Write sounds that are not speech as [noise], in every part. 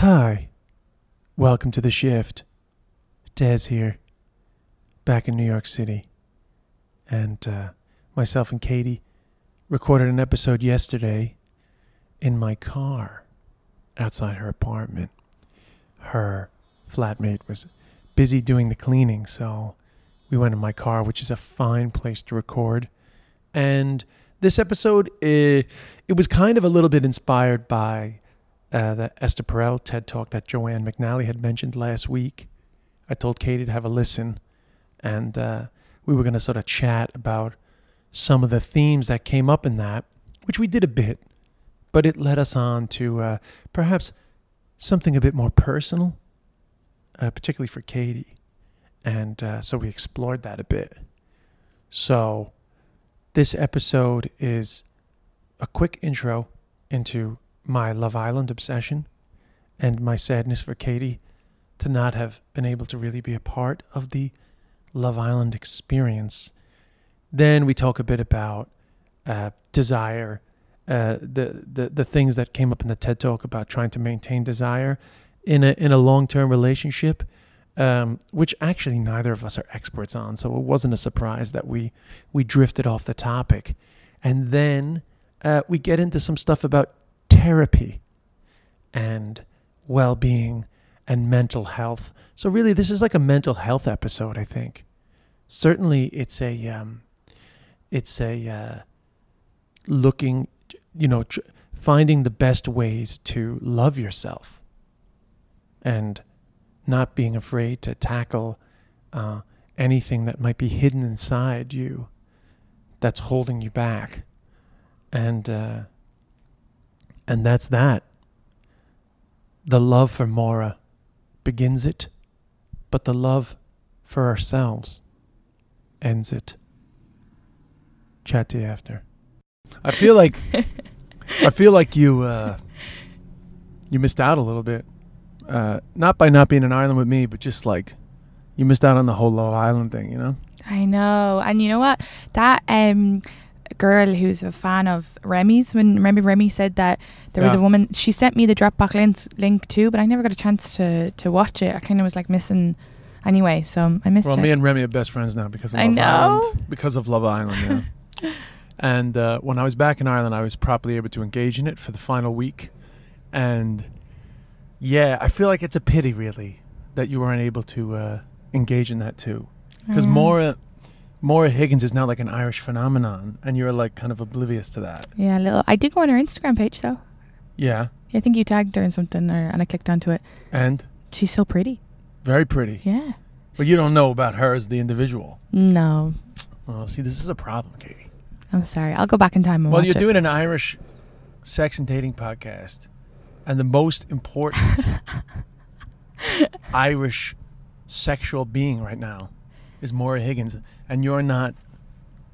Hi. Welcome to the shift. Des here. Back in New York City. And uh, myself and Katie recorded an episode yesterday in my car outside her apartment. Her flatmate was busy doing the cleaning, so we went in my car, which is a fine place to record. And this episode, it, it was kind of a little bit inspired by uh, the Esther Perel TED Talk that Joanne McNally had mentioned last week. I told Katie to have a listen, and uh, we were going to sort of chat about some of the themes that came up in that, which we did a bit, but it led us on to uh, perhaps something a bit more personal, uh, particularly for Katie. And uh, so we explored that a bit. So this episode is a quick intro into my Love Island obsession and my sadness for Katie to not have been able to really be a part of the Love Island experience. Then we talk a bit about uh, desire, uh, the, the the things that came up in the TED Talk about trying to maintain desire in a in a long term relationship, um, which actually neither of us are experts on. So it wasn't a surprise that we we drifted off the topic, and then uh, we get into some stuff about therapy and well being and mental health. So, really, this is like a mental health episode, I think. Certainly, it's a, um, it's a uh, looking, you know, tr- finding the best ways to love yourself and not being afraid to tackle uh, anything that might be hidden inside you that's holding you back. And, uh, and that's that. The love for Maura begins it, but the love for ourselves ends it. Chat to you after. I feel like [laughs] I feel like you uh, you missed out a little bit. Uh, not by not being in Ireland with me, but just like you missed out on the whole Love Island thing, you know? I know. And you know what? That um girl who's a fan of Remy's when remember Remy said that there was Yeah. a woman she sent me the Dropbox link, link too, but I never got a chance to to watch it. I kind of was like missing anyway, so I missed Well, it. me and Remy are best friends now because of I Love know. Island. Because of Love Island, yeah. [laughs] and uh, when I was back in Ireland, I was properly able to engage in it for the final week. And yeah, I feel like it's a pity, really, that you weren't able to uh, engage in that too. Because Mm. Maura, Maura Higgins is now like an Irish phenomenon, and you're like kind of oblivious to that. yeah, a little. I did go on her Instagram page though. Yeah, I think you tagged her in something, or, and I clicked onto it. and She's so pretty. very pretty. Yeah. But you don't know about her as the individual. No, Oh, see, this is a problem, Katie. I'm sorry. I'll go back in time and Well, you're it. doing an Irish sex and dating podcast, and the most important [laughs] Irish sexual being right now is Maura Higgins, and you're not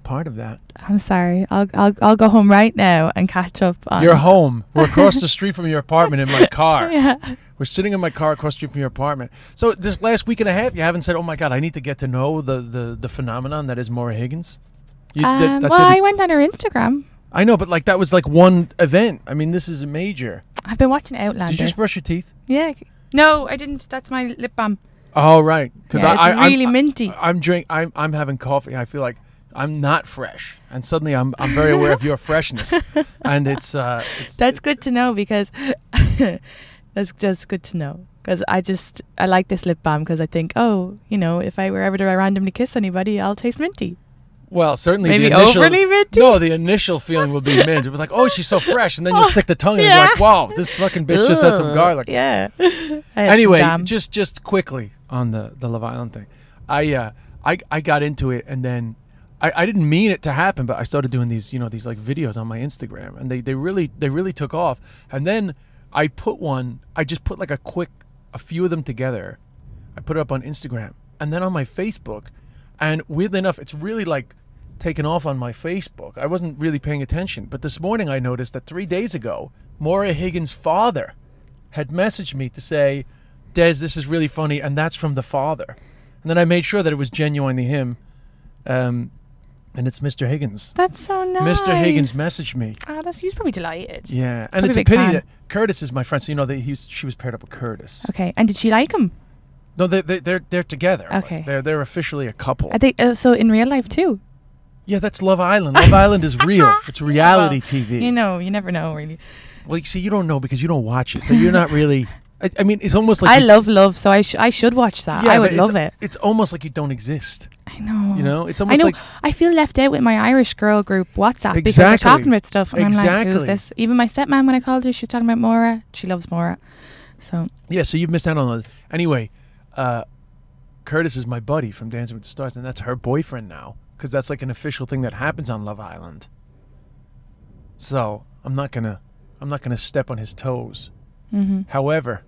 part of that. I'm sorry. I'll I'll I'll go home right now and catch up on. You're [laughs] home. We're across the street from your apartment in my [laughs] car. Yeah. We're sitting in my car across the street from your apartment. So this last week and a half, you haven't said, "Oh my God, I need to get to know the the, the phenomenon that is Maura Higgins." You, Um, that well, I went on her Instagram. I know, but like that was like one event. I mean, this is a major. I've been watching Outlander. Did you just brush your teeth? yeah. No, I didn't. That's my lip balm. Oh right, because Yeah, I, I really I'm, minty. I'm drink. I'm I'm having coffee. I feel like I'm not fresh, and suddenly I'm I'm very aware of your freshness, [laughs] and it's uh, it's, That's good to know because [laughs] that's that's good to know because I just I like this lip balm because I think oh you know if I were ever to randomly kiss anybody I'll taste minty. well certainly Maybe the initial, overly minty? No, the initial feeling will be mint. It was like, oh, she's so fresh, and then you [laughs] Oh, stick the tongue in, and you're like, wow, this fucking bitch just had some garlic. Yeah. Anyway, just just quickly on the the Love Island thing, I uh, I I got into it and then I, I didn't mean it to happen, but I started doing these you know these like videos on my Instagram and they they really they really took off. And then I put one, I just put like a quick a few of them together. I put it up on Instagram and then on my Facebook, and weirdly enough, it's really like taken off on my Facebook. I wasn't really paying attention, but this morning I noticed that three days ago, Maura Higgins' father had messaged me to say, Des, this is really funny, and that's from the father. And then I made sure that it was genuinely him. Um, and it's Mr. Higgins. that's so nice. Mr. Higgins messaged me. Oh, that's he's probably delighted. Yeah, and Probably it's a big pity fan. that Curtis is my friend. So you know that he's she was paired up with Curtis. Okay, and did she like him? No, they, they they're they're together. like, Okay. they're they're officially a couple. I think uh, so in real life too. yeah, that's Love Island. Love [laughs] Island is real. It's reality [laughs] Well, TV. You know, you never know really. well, you see, you don't know because you don't watch it, so you're not really. [laughs] I, I mean, it's almost like I you- love love, so I sh- I should watch that. I but would it's- love it. It's almost like you don't exist. I know. You know, it's I almost know. like I feel left out with my Irish girl group WhatsApp because Exactly. they're talking about stuff, and I'm like, Exactly. "Who's this?" Even my stepmom, when I called her, she was talking about Maura. She loves Maura, so Yeah, so you've missed out on those. Anyway, uh, Curtis is my buddy from Dancing with the Stars, and that's her boyfriend now because that's like an official thing that happens on Love Island. So I'm not gonna, I'm not gonna step on his toes. Hmm However,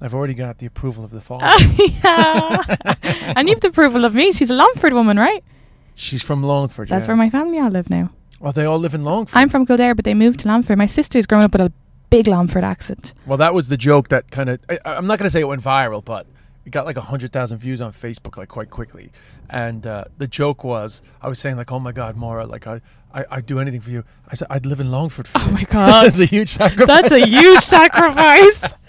I've already got the approval of the [laughs] father. yeah. and you have the approval of me. She's a Longford woman, right? She's from Longford. That's yeah. where my family all live now. Well, they all live in Longford. I'm from Kildare, but they moved to Longford. My sister's grown up with a big Longford accent. Well, that was the joke that kind of. I'm not going to say it went viral, but it got like 100,000 views on Facebook like quite quickly. And uh, the joke was, I was saying, like, oh my God, Maura, like, I, I, I'd do anything for you. I said, I'd live in Longford for Oh you. my [laughs] God. That's a huge sacrifice. That's a huge [laughs] sacrifice. [laughs]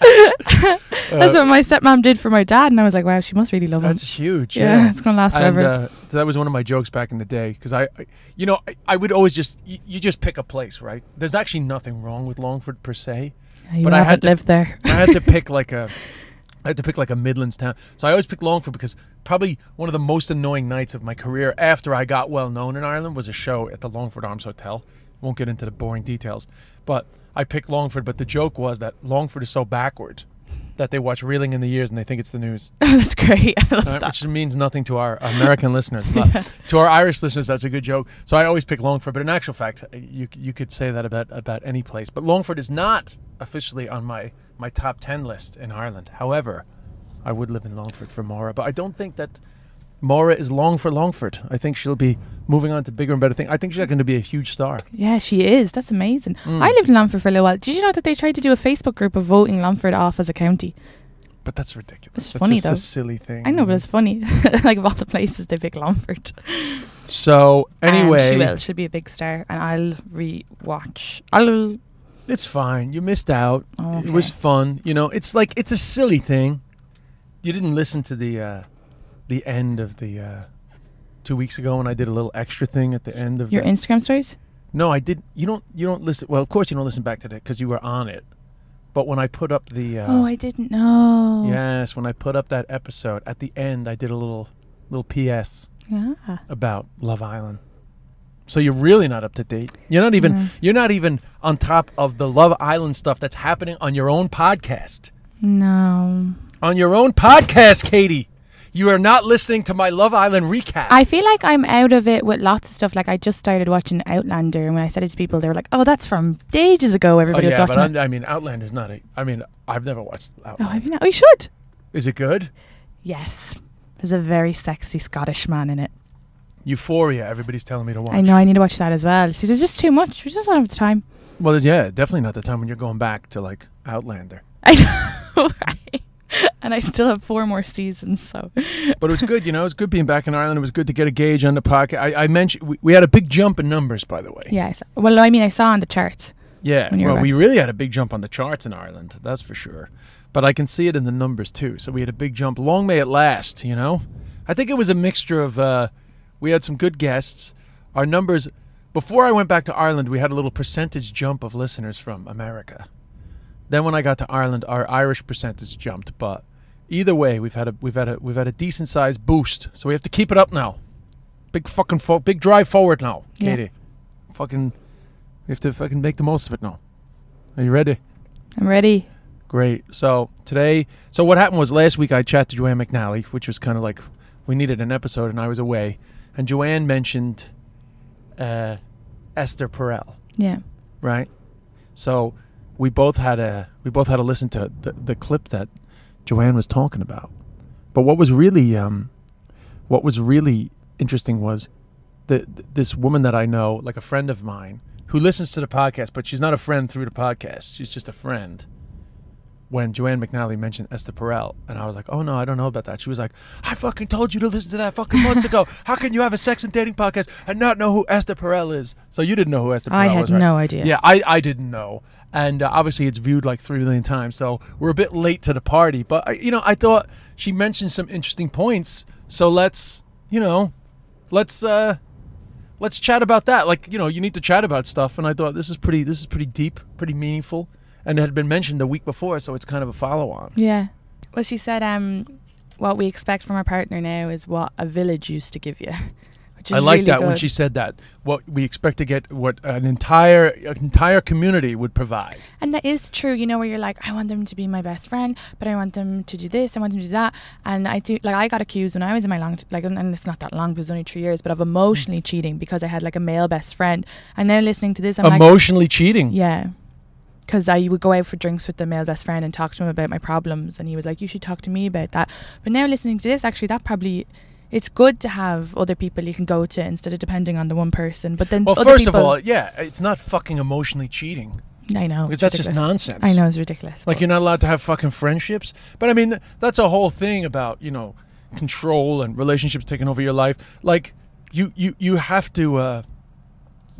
That's Uh, what my stepmom did for my dad, and I was like, wow, she must really love him. That's huge. Yeah, Yeah, it's gonna last and, forever. Uh, so that was one of my jokes back in the day because I, I, you know, I, I would always just you, you just pick a place, right? There's actually nothing wrong with Longford per se. you but I had to- lived there. I had to pick like a, I had to pick like a Midlands town. So I always pick Longford because probably one of the most annoying nights of my career after I got well known in Ireland was a show at the Longford Arms Hotel. Won't get into the boring details, but I picked Longford. But the joke was that Longford is so backward that they watch Reeling in the Years and they think it's the news. Oh, [laughs] that's great. I love Uh, that. which means nothing to our American listeners, but [laughs] to our Irish listeners, that's a good joke. So I always pick Longford, but in actual fact, you you could say that about about any place. But Longford is not officially on my my top ten list in Ireland. However, I would live in Longford for Maura, but I don't think that Maura is long for Longford. I think she'll be moving on to bigger and better things. I think she's going to be a huge star. Yeah, she is. That's amazing. Mm. I lived in Longford for a little while. Did you know that they tried to do a Facebook group of voting Longford off as a county? But that's ridiculous. It's that's funny, though. a silly thing. I know, but it's funny. [laughs] like of all the places, they pick Longford. so Um, anyway, she will. She'll be a big star, and I'll re-watch. I'll. It's fine. You missed out. Oh, It was fun. You know, it's like it's a silly thing. You didn't listen to the uh the end of the uh two weeks ago when I did a little extra thing at the end of Your the, Instagram stories. No, I did you don't you don't listen well, of course you don't listen back to that cuz you were on it. But when I put up the uh oh, I didn't know. Yes, when I put up that episode at the end I did a little little PS Yeah. about Love Island. So you're really not up to date. You're not even No. you're not even on top of the Love Island stuff that's happening on your own podcast. No. On your own podcast, Katie. You are not listening to my Love Island recap. I feel like I'm out of it with lots of stuff. Like I just started watching Outlander, and when I said it to people, they were like, "Oh, that's from ages ago." oh Everybody was yeah, but watching it. I mean, Outlander's not a. I mean, I've never watched Oh, Outlander. you not? Oh, you should. Is it good? Yes. There's a very sexy Scottish man in it. Euphoria. Everybody's telling me to watch. I know I need to watch that as well. See, there's just too much. We just don't have the time. Well, there's- yeah, definitely not the time when you're going back to like Outlander. I know, [laughs] right? And I still have four more seasons, so But it was good, you know. It was good being back in Ireland. It was good to get a gauge on the podcast. I, I mentioned we, we had a big jump in numbers, by the way. yes. Well, I mean, I saw on the charts. Yeah, when you were well, we really had a big jump on the charts in Ireland, that's for sure. But I can see it in the numbers too. So we had a big jump. Long may it last, you know. I think it was a mixture of uh, We had some good guests. Our numbers before I went back to Ireland, we had a little percentage jump of listeners from America. Then when I got to Ireland, our Irish percentage jumped. But either way, we've had a we've had a we've had a decent sized boost. So we have to keep it up now. Big fucking fo- big drive forward now, Yeah. Katie. Fucking, we have to fucking make the most of it now. Are you ready? I'm ready. Great. So today, so what happened was last week I chatted to Joanne McNally, which was kind of like we needed an episode and I was away, and Joanne mentioned uh, Esther Perel, Yeah. right? So we both had a we both had to listen to the, the clip that Joanne was talking about. But what was really um, what was really interesting was the this woman that I know, like a friend of mine, who listens to the podcast, but she's not a friend through the podcast. She's just a friend. When Joanne McNally mentioned Esther Perel, and I was like, "Oh no, I don't know about that." She was like, "I fucking told you to listen to that fucking months ago. How can you have a sex and dating podcast and not know who Esther Perel is?" So you didn't know who Esther Perel was? I had was, right? no idea. Yeah, I, I didn't know. And uh, obviously, it's viewed like three million times, so we're a bit late to the party. But I, you know, I thought she mentioned some interesting points, so let's, you know, let's uh, let's chat about that. Like, you know, you need to chat about stuff, and I thought this is pretty, this is pretty deep, pretty meaningful, and it had been mentioned the week before, so it's kind of a follow-on. Yeah. Well, she said, um, what we expect from our partner now is what a village used to give you. [laughs] Which is I like really that when she said that. What we expect to get, what an entire an entire community would provide. And that is true, you know, where you're like, I want them to be my best friend, but I want them to do this, I want them to do that. And I do, like, I got accused when I was in my long, like, and it's not that long, it was only three years, but of emotionally cheating because I had like a male best friend. And now listening to this, I'm like, Emotionally cheating. yeah. Because I would go out for drinks with the male best friend and talk to him about my problems. And he was like, You should talk to me about that. But now listening to this, actually, that probably. It's good to have other people you can go to instead of depending on the one person. But then, Well, other first of all, yeah, it's not fucking emotionally cheating. I know because that's just nonsense. I know it's ridiculous. Like you're not allowed to have fucking friendships. But I mean, th- that's a whole thing about you know control and relationships taking over your life. Like you you you have to uh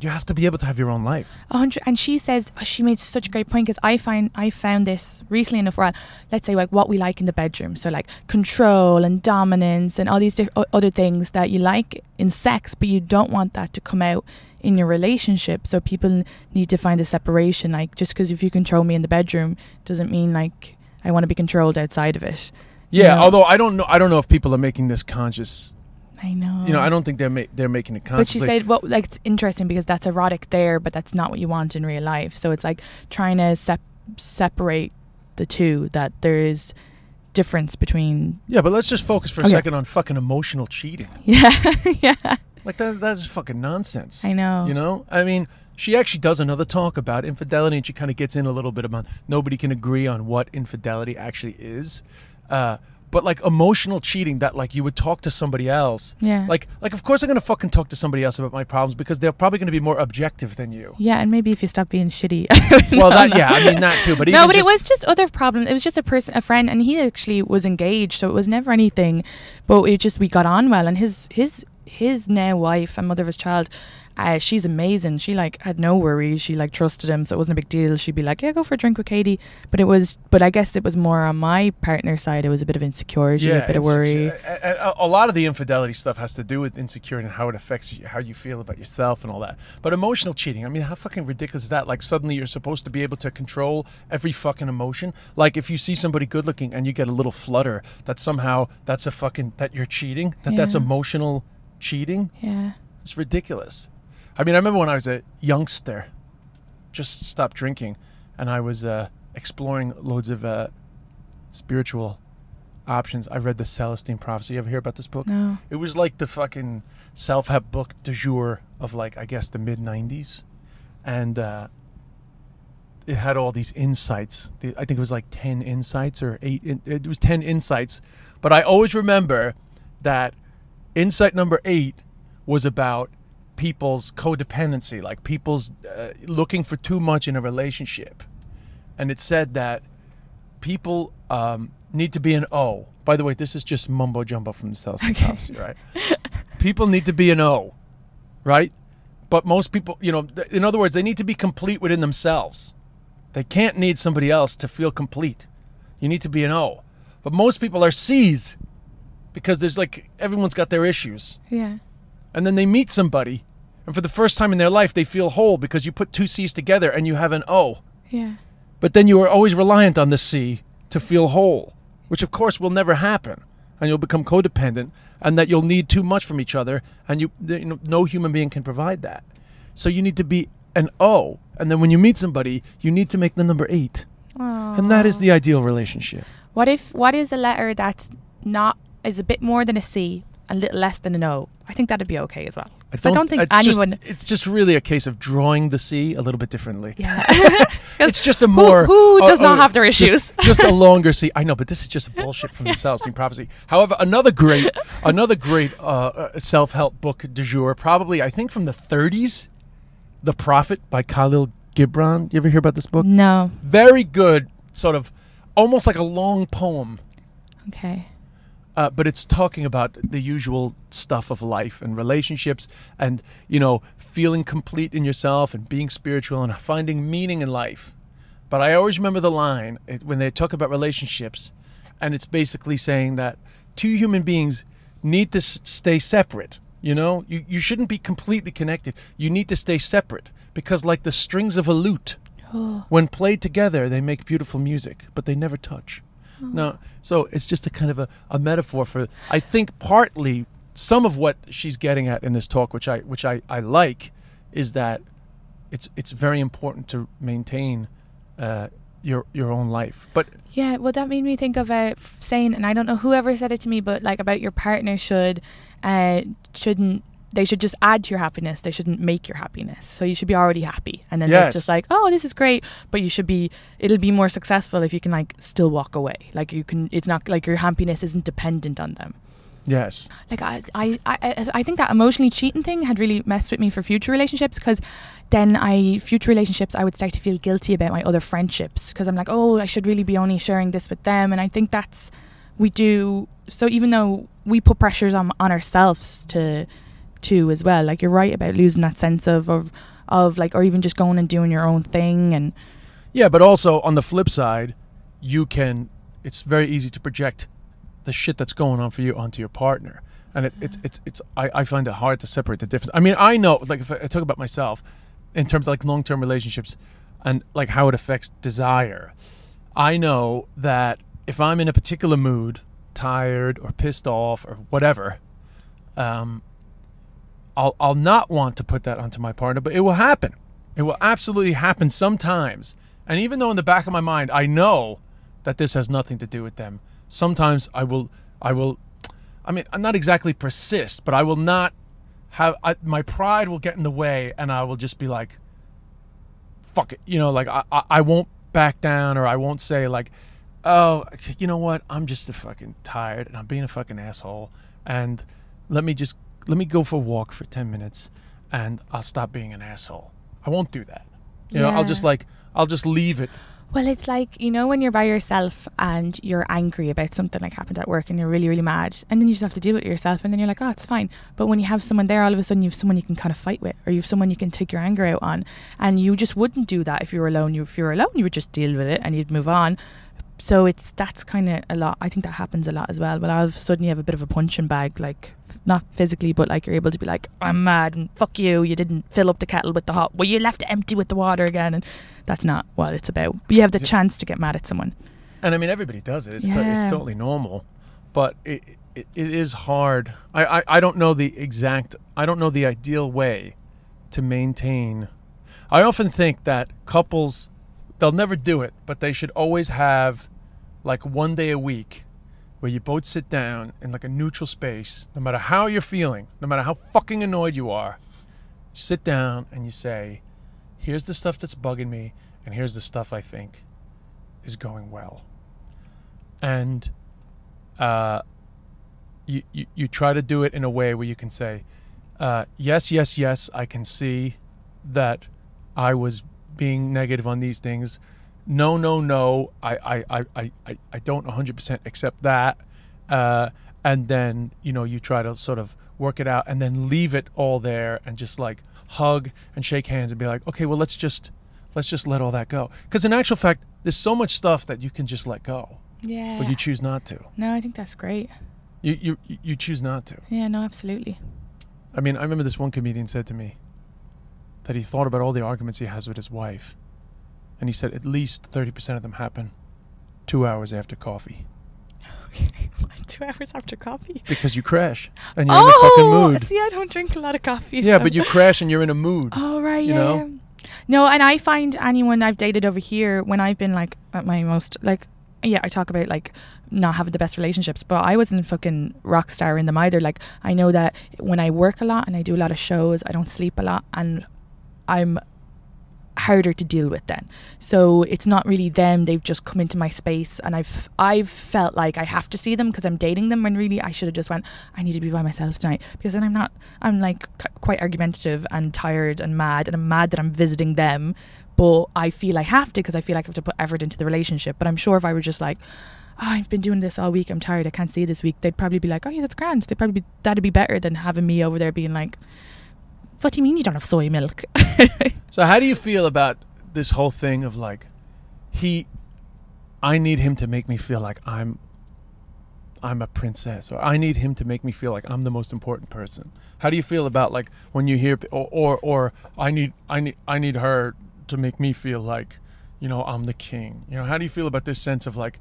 you have to be able to have your own life. Hundred, and she says oh, she made such a great point because I find I found this recently enough. Where let's say like what we like in the bedroom, so like control and dominance and all these diff- other things that you like in sex, but you don't want that to come out in your relationship. So people need to find a separation. Like just because if you control me in the bedroom doesn't mean like I want to be controlled outside of it. Yeah, No. although I don't know I don't know if people are making this conscious. I know. You know, I don't think they're ma- they're making it Mm. But she said, "Well, like it's interesting because that's erotic there, but that's not what you want in real life. So it's like trying to sep- separate the two. That there is difference between. yeah, but let's just focus for a Okay. second on fucking emotional cheating. [laughs] Yeah, [laughs] yeah. Like that that's fucking nonsense. I know. You know, I mean, she actually does another talk about infidelity, and she kind of gets in a little bit about nobody can agree on what infidelity actually is. Uh, but like emotional cheating, that like you would talk to somebody else. Yeah. Like, like of course I'm gonna fucking talk to somebody else about my problems because they're probably gonna be more objective than you. Yeah, and maybe if you stop being shitty. [laughs] Well, that yeah, I mean that too. But no, but it was just other problems. It was just a person, a friend, and he actually was engaged, so it was never anything. But it just we got on well, and his his his now wife and mother of his child, uh, she's amazing. She like had no worries. She like trusted him, so it wasn't a big deal. She'd be like, "Yeah, go for a drink with Katie." But it was, but I guess it was more on my partner's side. It was a bit of insecurity, a bit of worry. A, a- a lot of the infidelity stuff has to do with insecurity and how it affects you, how you feel about yourself and all that. But emotional cheating, I mean, how fucking ridiculous is that? Like suddenly you're supposed to be able to control every fucking emotion. Like if you see somebody good looking and you get a little flutter, that somehow that's a fucking that you're cheating. That that's emotional cheating. Yeah, It's ridiculous. I mean, I remember when I was a youngster, just stopped drinking, and I was uh, exploring loads of uh, spiritual options. I read the Celestine Prophecy. You ever hear about this book? no, It was like the fucking self-help book du jour of like I guess the mid '90s, and uh, it had all these insights. The- I think it was like ten insights or eight. in- It was ten insights, but I always remember that insight number eight was about people's codependency, like people's uh, looking for too much in a relationship, and it said that people um, need to be an O. By the way, this is just mumbo jumbo from the Celestine Prophecy, right? people need to be an O, right? But most people, you know, th- in other words, they need to be complete within themselves. They can't need somebody else to feel complete. You need to be an O. But most people are C's because there's like everyone's got their issues. yeah, and then they meet somebody, and for the first time in their life, they feel whole because you put two C's together and you have an O. Yeah. But then you are always reliant on the C to feel whole, which of course will never happen, and you'll become codependent, and that you'll need too much from each other, and you, you know, no human being can provide that. So you need to be an O, and then when you meet somebody, you need to make the number eight, and that is the ideal relationship. What if what is a letter that's not is a bit more than a C, a little less than an O? I think that'd be okay as well. 'Cause I don't think it's just- anyone. it's just really a case of drawing the C a little bit differently. yeah. [laughs] It's just a more who does uh, not uh, have their issues? [laughs] Just, a longer C. I know, but this is just bullshit from the [laughs] Celestine prophecy. However, another great, another great uh, uh, self-help book du jour, probably I think from the 30s, "The Prophet" by Kahlil Gibran. You ever hear about this book? no. Very good, sort of, almost like a long poem. Okay. Uh, but it's talking about the usual stuff of life and relationships and you know feeling complete in yourself and being spiritual and finding meaning in life. But i always remember the line it, when they talk about relationships and it's basically saying that two human beings need to s- stay separate you know? You, you shouldn't be completely connected. You need to stay separate because like the strings of a lute when played together they make beautiful music but they never touch no, so it's just a kind of a, a metaphor for I think partly some of what she's getting at in this talk, which I which I, I like, is that it's it's very important to maintain uh, your your own life. But Yeah, well, that made me think of uh, f- saying, and I don't know whoever said it to me, but like about your partner should, uh, shouldn't they should just add to your happiness. They shouldn't make your happiness. So you should be already happy, and then Yes. it's just like, oh, this is great, but you should be. It'll be more successful if you can like still walk away. Like you can. It's not like your happiness isn't dependent on them. yes, like I, I, I, I think that emotionally cheating thing had really messed with me for future relationships because then I future relationships I would start to feel guilty about my other friendships because I'm like oh I should really be only sharing this with them and I think that's we do so even though we put pressures on on ourselves to to as well like you're right about losing that sense of of, of like or even just going and doing your own thing and yeah. But also on the flip side, you can. It's very easy to project the shit that's going on for you onto your partner, and it, it's it's it's. I, I find it hard to separate the difference. I mean, I know like if I, I talk about myself in terms of like long term relationships and like how it affects desire. I know that if I'm in a particular mood, tired or pissed off or whatever, um, I'll I'll not want to put that onto my partner, but it will happen. It will absolutely happen sometimes. And even though in the back of my mind I know that this has nothing to do with them, sometimes I will I will I mean, I'm not exactly persist, but I will not have I, my pride will get in the way and I will just be like fuck it. You know, like I, I, I won't back down or I won't say like, oh, you know what? I'm just a fucking tired and I'm being a fucking asshole. And let me just let me go for a walk for ten minutes and I'll stop being an asshole. I won't do that. You know, I'll just like I'll just leave it. Well, it's like, you know, when you're by yourself and you're angry about something like happened at work and you're really, really mad, and then you just have to deal with it yourself, and then you're like, oh, it's fine. But when you have someone there, all of a sudden you have someone you can kind of fight with, or you have someone you can take your anger out on, and you just wouldn't do that if you were alone. You, if you were alone, you would just deal with it and you'd move on. So it's that's kind of a lot. I think that happens a lot as well. But all of suddenly have a bit of a punching bag, like not physically, but like you're able to be like, I'm mad and fuck you. You didn't fill up the kettle with the hot. Well, you left it empty with the water again, and that's not what it's about. But you have the chance to get mad at someone. And I mean, everybody does it. It's, Yeah. it's totally normal, but it, it it is hard. I, I I don't know the exact. I don't know the ideal way to maintain. I often think that couples, they'll never do it, but they should always have, like one day a week, where you both sit down in like a neutral space, no matter how you're feeling, no matter how fucking annoyed you are. Sit down and you say, "Here's the stuff that's bugging me, and here's the stuff I think is going well." and uh, you, you you try to do it in a way where you can say, uh, yes, yes, yes, I can see that I was being negative on these things. No, no, no, I I, I, I, I- don't 100% accept that. Uh, and then you know you try to sort of work it out and then leave it all there and just like hug and shake hands and be like, okay, well let's just let's just let all that go. Because in actual fact, there's so much stuff that you can just let go Yeah. but you choose not to. no, I think that's great. You you you choose not to. Yeah, no, absolutely. I mean, I remember this one comedian said to me that he thought about all the arguments he has with his wife, and he said at least thirty percent of them happen two hours after coffee Okay, [laughs] two hours after coffee. because you crash and you're in a oh! fucking Oh, mood. see, I don't drink a lot of coffee. Yeah, so- but you crash and you're in a mood. [laughs] Oh right, you yeah. know? yeah. No, and I find anyone I've dated over here when I've been like at my most like yeah, I talk about like not having the best relationships, but I wasn't fucking rock star in them either. Like I know that when I work a lot and I do a lot of shows, I don't sleep a lot and I'm harder to deal with then. So it's not really them, they've just come into my space and I've I've felt like I have to see them because I'm dating them when really I should have just went I need to be by myself tonight. Because then I'm not I'm like quite argumentative and tired and mad and I'm mad that I'm visiting them but I feel I have to because I feel like I have to put effort into the relationship. But I'm sure if I were just like oh, I've been doing this all week I'm tired I can't see this week they'd probably be like oh yeah that's grand. They'd probably be, that'd be better than having me over there being like what do you mean you don't have soy milk [laughs] So how do you feel about this whole thing of like he I need him to make me feel like I'm I'm a princess or I need him to make me feel like I'm the most important person. How do you feel about like when you hear or or, or I need I need I need her to make me feel like you know I'm the king. You know, how do you feel about this sense of like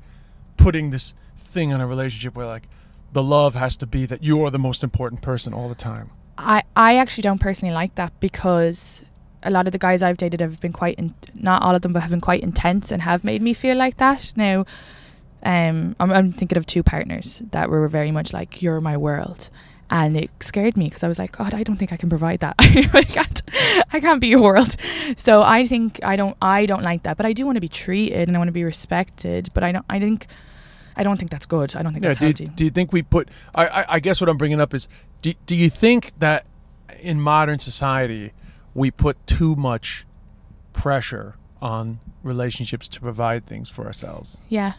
putting this thing in a relationship where like the love has to be that you are the most important person all the time. I, I actually don't personally like that because a lot of the guys I've dated have been quite, in, not all of them, but have been quite intense and have made me feel like that. Now, um, I'm, I'm thinking of two partners that were very much like, you're my world. And it scared me because I was like, God, I don't think I can provide that. [laughs] I can't, I can't be your world. So I think I don't, I don't like that. But I do want to be treated and I want to be respected. But I don't, I think, I don't think that's good. I don't think Yeah, that's do you, healthy. do you think we put? I, I, I guess what I'm bringing up is, do, do you think that in modern society we put too much pressure on relationships to provide things for ourselves? Yeah.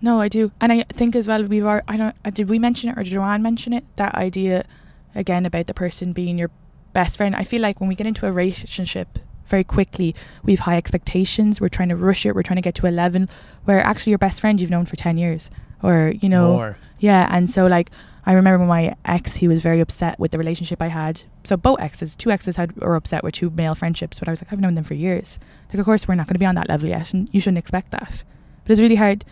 No, I do. And I think as well we've already, I don't uh, did we mention it or did Joanne mention it? That idea again about the person being your best friend. I feel like when we get into a relationship very quickly, we have high expectations. We're trying to rush it. We're trying to get to a level where actually your best friend you've known for 10 years or you know More. yeah, and so like I remember when my ex, he was very upset with the relationship I had. So both exes, two exes had were upset with two male friendships, but I was like, I've known them for years. Like, of course, we're not going to be on that level yet, and you shouldn't expect that. But it's really hard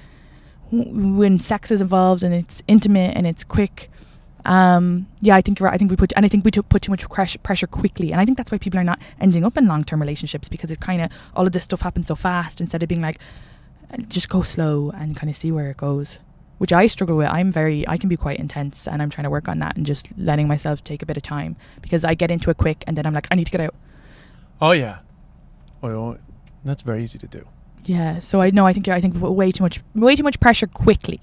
when sex is involved and it's intimate and it's quick. Um, yeah, I think you're right. I think we put, and I think we took, put too much pressure quickly, and I think that's why people are not ending up in long-term relationships because it kind of all of this stuff happens so fast instead of being like, uh, just go slow and kind of see where it goes which I struggle with. I'm very, I can be quite intense, and I'm trying to work on that and just letting myself take a bit of time because I get into it quick, and then I'm like, I need to get out. Oh yeah. Oh, oh, that's very easy to do. Yeah. So I know, I think, I think way too much, way too much pressure quickly.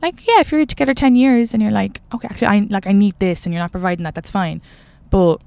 Like, yeah, if you're together ten years and you're like, okay, actually, I like, I need this, and you're not providing that, that's fine. But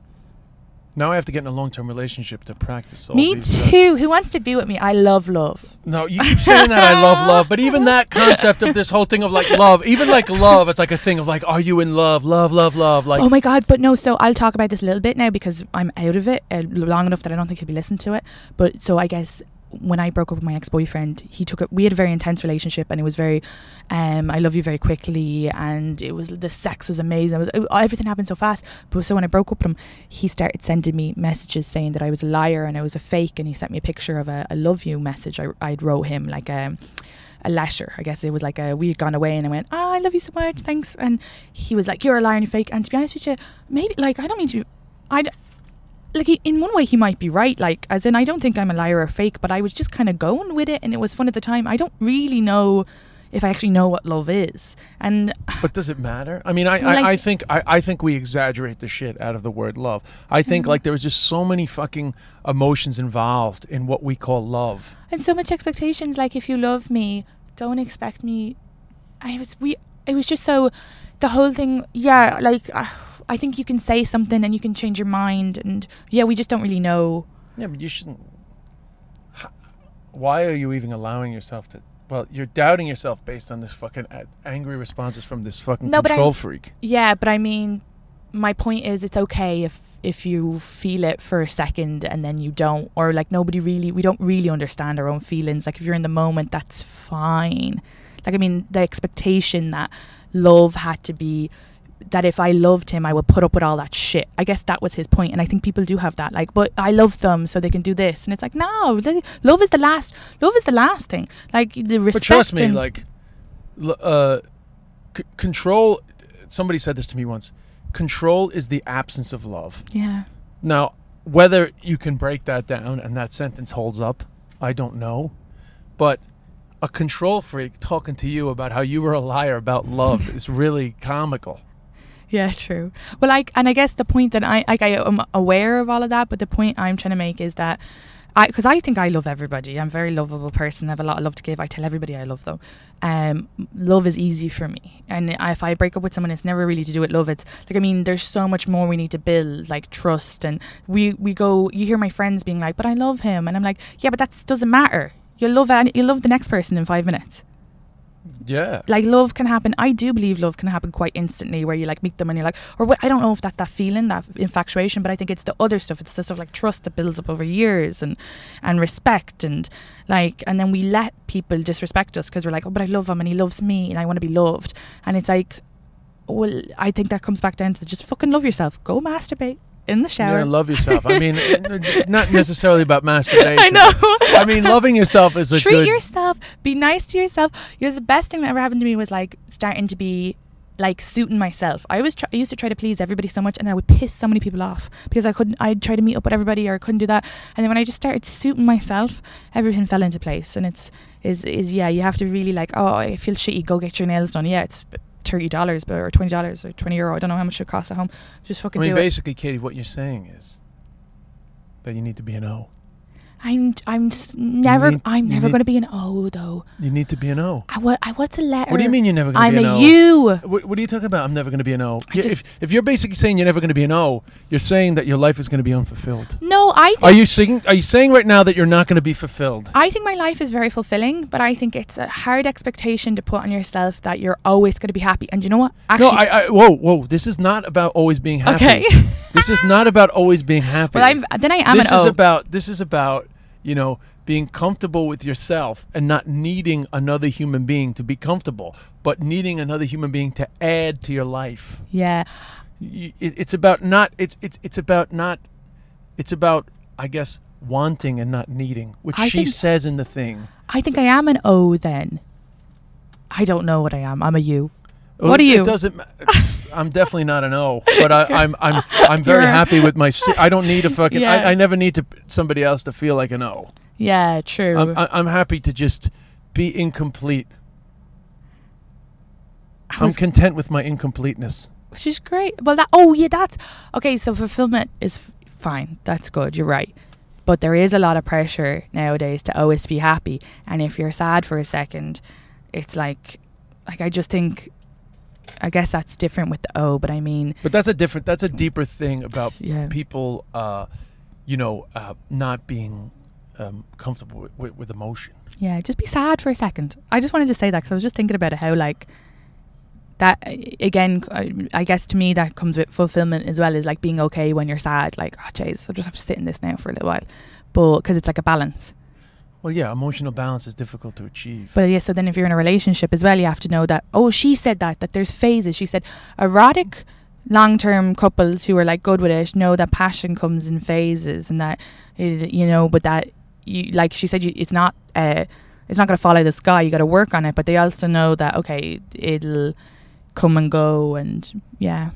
Now I have to get in a long-term relationship to practice. All me these, uh, too. Who wants to be with me? I love love. No, you keep saying that I love love, but even that concept of this whole thing of like love, even like love, it's like a thing of like, are you in love? Love, love, love. Like, oh my god! But no, so I'll talk about this a little bit now because I'm out of it uh, long enough that I don't think he'll be listening to it. But so I guess when I broke up with my ex boyfriend, he took it. We had a very intense relationship, and it was very, um, I love you very quickly, and it was the sex was amazing. It was it, everything happened so fast. But so when I broke up with him, he started sending me messages saying that I was a liar and I was a fake, and he sent me a picture of a, a love you message I I'd wrote him like um, a a letter. I guess it was like a we had gone away and I went, Oh, I love you so much, thanks. And he was like, You're a liar and fake. And to be honest with you, maybe like I don't mean to I like he- in one way he might be right like as in I don't think I'm a liar or fake but I was just kind of going with it and it was fun at the time I don't really know if I actually know what love is and But does it matter? I mean, I, Like- I, I think I, I think we exaggerate the shit out of the word love. I think Mm-hmm. like there was just so many fucking emotions involved in what we call love. and so much expectations like if you love me don't expect me I was we it was just so the whole thing yeah like uh, I think you can say something and you can change your mind and yeah we just don't really know Yeah, but you shouldn't. Why are you even allowing yourself to? Well, you're doubting yourself based on this fucking angry responses from this fucking No, but I- control freak. Yeah, but I mean, my point is, it's okay if if you feel it for a second and then you don't, or like nobody really, we don't really understand our own feelings. Like if you're in the moment, that's fine. Like I mean, the expectation that love had to be that if I loved him, I would put up with all that shit. I guess that was his point, and I think people do have that. Like, but I love them, so they can do this, and it's like, no, love is the last. Love is the last thing. Like the respect. But trust me, like, uh, c- control. Somebody said this to me once. Control is the absence of love. yeah, Now, whether you can break that down and that sentence holds up, I don't know. But a control freak talking to you about how you were a liar about love [laughs] is really comical. Yeah, true. Well, like, and I guess the point that I like, I am aware of all of that, but the point I'm trying to make is that. I, because I think I love everybody. I'm a very lovable person. I have a lot of love to give. I tell everybody I love them. Um, love is easy for me, and if I break up with someone, it's never really to do with love. It's like I mean, there's so much more we need to build, like trust, and we we go. You hear my friends being like, "But I love him," and I'm like, "Yeah, but that doesn't matter. You love any, you love the next person in five minutes." Yeah. like love can happen. I do believe love can happen quite instantly where you like meet them and you're like or what i don't know if that's that feeling that infatuation but i think it's the other stuff. It's the stuff like trust that builds up over years and and respect and like and then we let people disrespect us because we're like oh but i love him and he loves me and i want to be loved. And it's like well i think that comes back down to just fucking love yourself. Go masturbate in the shower Yeah, love yourself. I mean, [laughs] not necessarily about masturbation. I know. I mean, loving yourself is a treat good. yourself be nice to yourself because the best thing that ever happened to me was like starting to be like suiting myself i was try- i used to try to please everybody so much and i would piss so many people off because i couldn't i'd try to meet up with everybody or i couldn't do that and then when i just started suiting myself everything fell into place and it's is is yeah you have to really like oh i feel shitty go get your nails done yeah it's thirty dollars but or twenty dollars or twenty euro i don't know how much it costs at home just fucking. I mean, do it basically, Katie, what you're saying is that you need to be an O. i'm i'm s- never need- i'm you never need- going to be an o though You need to be an O. I, what I what's a letter What do you mean you're never going i'm to be a an O? u What, what are you talking about? I'm never going to be an O. Just- if, if you're basically saying you're never going to be an O, you're saying that your life is going to be unfulfilled. no i think Are you saying? Are you saying right now that you're not going to be fulfilled? I think my life is very fulfilling, but I think it's a hard expectation to put on yourself that you're always going to be happy. And you know what? Actually, no, I, I. Whoa, whoa. This is not about always being happy. Okay. this is not about always being happy. [laughs] well, I'm, then I am this an is O. about. This is about. You know, being comfortable with yourself and not needing another human being to be comfortable, but needing another human being to add to your life. yeah, it's about not it's it's it's about not it's about I guess wanting and not needing, which I she think- says in the thing. I think I am an O. Then I don't know what I am. I'm a U. What are you? It doesn't. [laughs] I'm definitely not an O, but I, I'm I'm I'm very You're happy with my. I don't need a [laughs] fucking. Yeah. I, I never need to somebody else to feel like an O. Yeah, true. I'm I- I'm happy to just be incomplete. I I'm was- content with my incompleteness. which is great. Well, that oh yeah, that's okay. So fulfillment is f- fine. That's good. You're right. But there is a lot of pressure nowadays to always be happy, and if you're sad for a second, it's like, like I just think, I guess that's different with the O. But I mean, But that's a different. That's a deeper thing about yeah. people. Uh, you know, uh, not being um, comfortable with, with, with emotion. yeah, just be sad for a second. I just wanted to say that because I was just thinking about how like that again. I, I guess to me that comes with fulfillment as well. Is like being okay when you're sad. Like, oh jeez, I just have to sit in this now for a little while, but because it's like a balance. Well, yeah, emotional balance is difficult to achieve. But yeah, so then if you're in a relationship as well, you have to know that. Oh, she said that that there's phases. She said erotic long-term couples who are like good with it know that passion comes in phases, and that it, you know, but that you like she said, you, it's not uh, it's not going to of the sky. You got to work on it, but they also know that okay, it'll come and go, and yeah.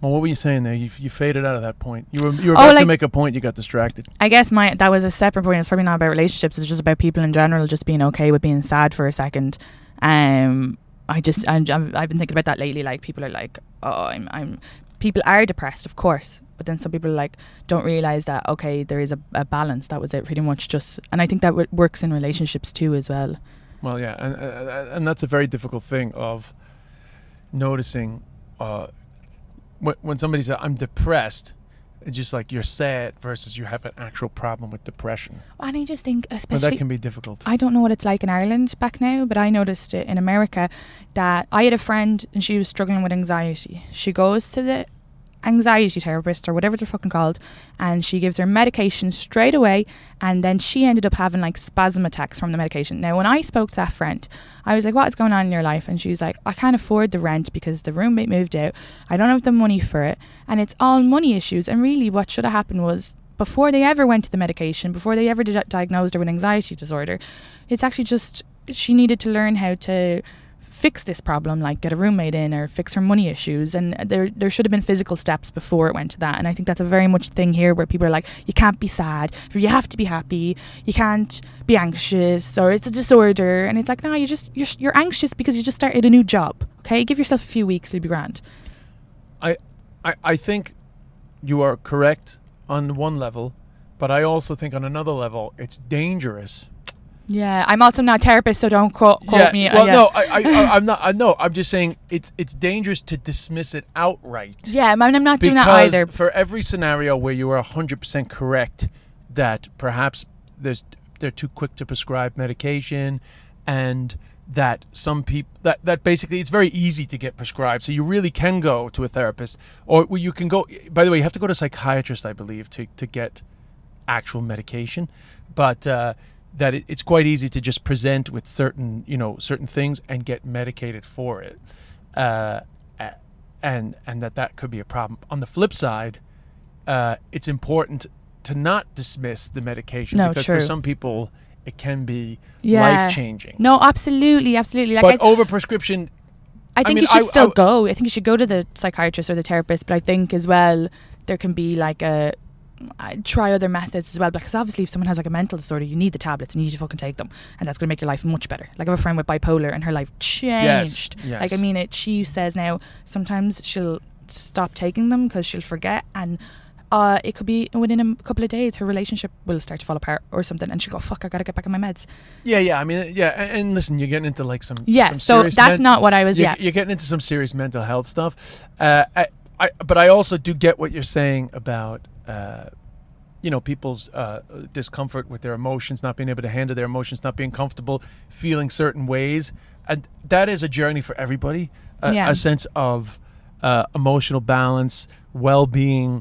Well, what were you saying there? You, you faded out of that point. You were you were Oh, about to make a point. You got distracted. I guess my that was a separate point. It's probably not about relationships. It's just about people in general just being okay with being sad for a second. Um, I just I'm, I'm, I've been thinking about that lately. Like people are like, oh, I'm I'm people are depressed, of course, but then some people like don't realize that okay, there is a, a balance. That was it, pretty much. Just and I think that w- works in relationships too as well. Well, yeah, and uh, and that's a very difficult thing of noticing uh, when when somebody says I'm depressed. It's just like you're sad versus you have an actual problem with depression. And I just think, Well, especially that can be difficult. I don't know what it's like in Ireland back now, but I noticed it in America that I had a friend and she was struggling with anxiety. She goes to the anxiety therapist or whatever they're fucking called, and she gives her medication straight away. And then she ended up having like spasm attacks from the medication. Now, when I spoke to that friend, I was like, "What is going on in your life?" And she was like, "I can't afford the rent because the roommate moved out. I don't have the money for it, and it's all money issues." And really, what should have happened was before they ever went to the medication, before they ever di- diagnosed her with anxiety disorder, it's actually just she needed to learn how to fix this problem, like get a roommate in or fix her money issues. And there there should have been physical steps before it went to that. And I think that's a very much thing here where people are like, you can't be sad, you have to be happy, you can't be anxious, or it's a disorder. And it's like, no, you just you're you're anxious because you just started a new job. Okay, give yourself a few weeks, it'll be grand. I, I, I think you are correct on one level, but I also think on another level it's dangerous. Yeah, I'm also not a therapist, so don't quote, quote yeah, me. uh, well, yeah. no, I, I'm not. I know. I'm just saying it's it's dangerous to dismiss it outright. Yeah, I'm I'm not doing that because either. for every scenario where you are 100% correct that perhaps there's they're too quick to prescribe medication and that some people that, that basically it's very easy to get prescribed so you really can go to a therapist or you can go by the way you have to go to a psychiatrist i believe to, to get actual medication but uh, that it, it's quite easy to just present with certain you know certain things and get medicated for it uh, and and that that could be a problem on the flip side uh, it's important to not dismiss the medication No, because true. for some people it can be Yeah. life changing No, absolutely, absolutely. Like but I, overprescription I think mean, you should I- still I- go. I think you should go to the psychiatrist or the therapist. But I think as well there can be like a try other methods as well because obviously if someone has like a mental disorder you need the tablets and you need to fucking take them and that's going to make your life much better like i have a friend with bipolar and her life changed yes. like i mean it she says now sometimes she'll stop taking them because she'll forget and uh, it could be within a couple of days her relationship will start to fall apart or something and she'll go fuck i gotta get back on my meds yeah yeah i mean yeah and, and listen you're getting into like some yeah some so that's men- not what i was you're, yeah you're getting into some serious mental health stuff. Uh, I, I, but I also do get what you're saying about, uh, you know, people's uh, discomfort with their emotions, not being able to handle their emotions, not being comfortable, feeling certain ways, and that is a journey for everybody. A, Yeah. a sense of uh, emotional balance, well-being.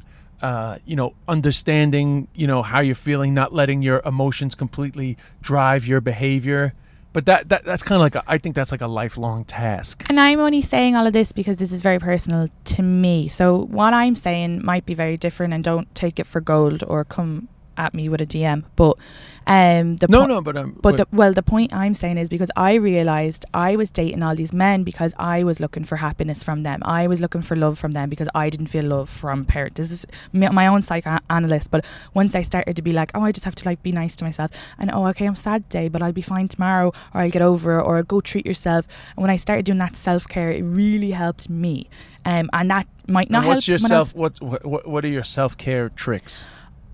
Uh, you know, understanding, you know, how you're feeling, not letting your emotions completely drive your behavior. But that, that that's kind of like a, I think that's like a lifelong task. And I'm only saying all of this because this is very personal to me. So what I'm saying might be very different, and don't take it for gold or come at me with a DM. But um, the No, po- no, but um, But the, well, the point I'm saying is because I realized I was dating all these men because I was looking for happiness from them. I was looking for love from them because I didn't feel love from parents. This is my own psychoanalyst. But once I started to be like, oh, I just have to like be nice to myself, and oh, okay, I'm sad today, but I'll be fine tomorrow, or I'll get over it, or go treat yourself. And when I started doing that self care, it really helped me. Um, and that might not and what's help your self? What, what what are your self care tricks?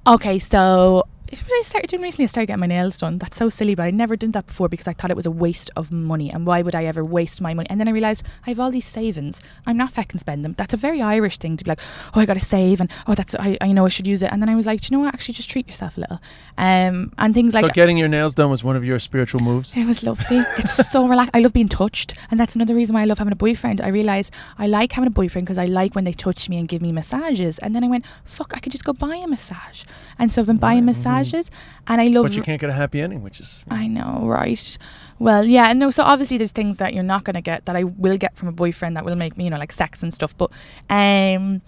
Okay, so what I started doing recently, I started getting my nails done. That's so silly, but I'd never done that before because I thought it was a waste of money. And why would I ever waste my money? And then I realised I have all these savings. I'm not fucking spend them. That's a very Irish thing to be like, oh, I got to save, and oh, that's I, I know I should use it. And then I was like, Do you know what? Actually, just treat yourself a little. Um, and things like so getting your nails done was one of your spiritual moves. it was lovely. It's so [laughs] relaxed. I love being touched, and that's another reason why I love having a boyfriend. I realized I like having a boyfriend because I like when they touch me and give me massages. And then I went, "Fuck, I could just go buy a massage." And so I've been buying massages, and I love. But you can't get a happy ending, which is I know, right? Well, yeah, no. So obviously, there's things that you're not going to get that I will get from a boyfriend that will make me, you know, like sex and stuff. But, um,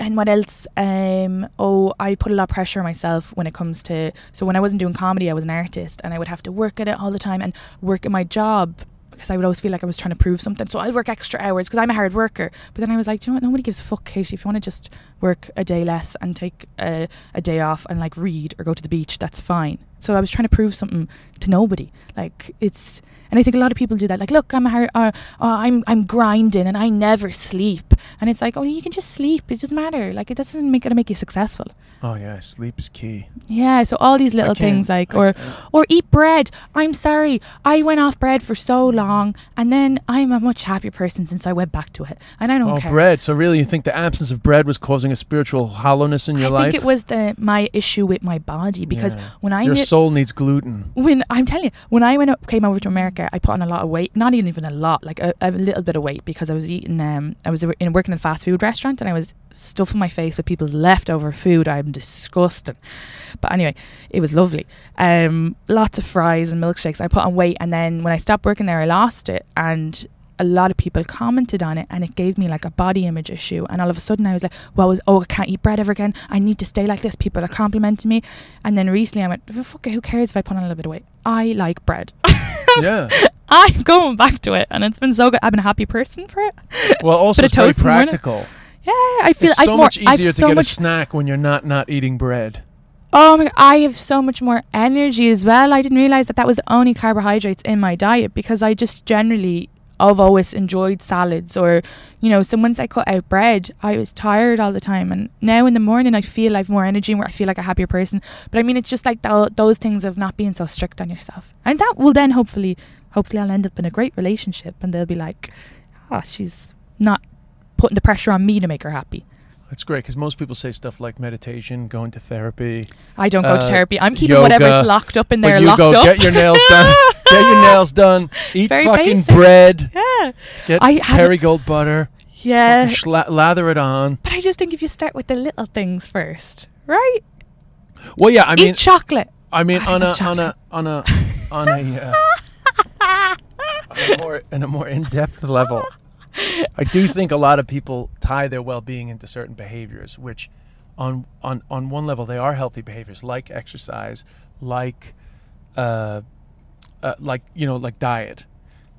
and what else? Um, oh, I put a lot of pressure on myself when it comes to. So when I wasn't doing comedy, I was an artist, and I would have to work at it all the time and work at my job because I would always feel like I was trying to prove something. So I'd work extra hours because I'm a hard worker. But then I was like, "Do you know what? Nobody gives a fuck, Katie. If you want to just work a day less and take a, a day off and like read or go to the beach, that's fine. So I was trying to prove something to nobody. Like it's, and I think a lot of people do that. Like, look, I'm a hard, uh, uh, I'm I'm grinding and I never sleep. And it's like, oh, you can just sleep. It doesn't matter. Like it doesn't make it make you successful. oh yeah, sleep is key. Yeah. So all these little things like, or or eat bread. I'm sorry, I went off bread for so long, and then I'm a much happier person since I went back to it, and I don't oh care. bread. So really, you think the absence of bread was causing a spiritual hollowness in your I life? I think it was the my issue with my body because Yeah. when I Your soul needs gluten. when I'm telling you, when I went up, came over to America, I put on a lot of weight. Not even a lot, like a, a little bit of weight, because I was eating. Um, I was in working in a fast food restaurant, and I was stuffing my face with people's leftover food. I'm disgusting. But anyway, it was lovely. Um, lots of fries and milkshakes. I put on weight, and then when I stopped working there, I lost it, and a lot of people commented on it and it gave me like a body image issue and all of a sudden I was like well was, oh I can't eat bread ever again I need to stay like this people are complimenting me and then recently I went "Oh, fuck it who cares if I put on a little bit of weight I like bread Yeah. [laughs] I'm going back to it and it's been so good I've been a happy person for it [laughs] Well, also it's very toast in the morning. practical. yeah I feel it's I've so more much I've easier to so get a snack when you're not not eating bread. Oh my god, I have so much more energy as well. I didn't realize that that was the only carbohydrates in my diet because I just generally I've always enjoyed salads or you know, so once I cut out bread, I was tired all the time and now in the morning I feel I've more energy and I feel like a happier person. But I mean it's just like tho- those things of not being so strict on yourself. And that will then hopefully hopefully I'll end up in a great relationship and they'll be like, "Oh, she's not putting the pressure on me to make her happy." It's great because most people say stuff like meditation, going to therapy. I don't go to Uh, therapy. I'm keeping yoga, whatever's locked up in there you locked go up. [laughs] get your nails done. get your nails done. Eat fucking basic. bread. yeah. Get I haven't- butter. Yeah. schla- lather it on. But I just think if you start with the little things first, right? Well, yeah. I mean, Eat chocolate. I mean, I on a love on a on a on a uh, [laughs] on a more in a more in depth level. [laughs] I do think a lot of people tie their well-being into certain behaviors, which, on on on one level, they are healthy behaviors like exercise, like, uh, uh like you know, like diet.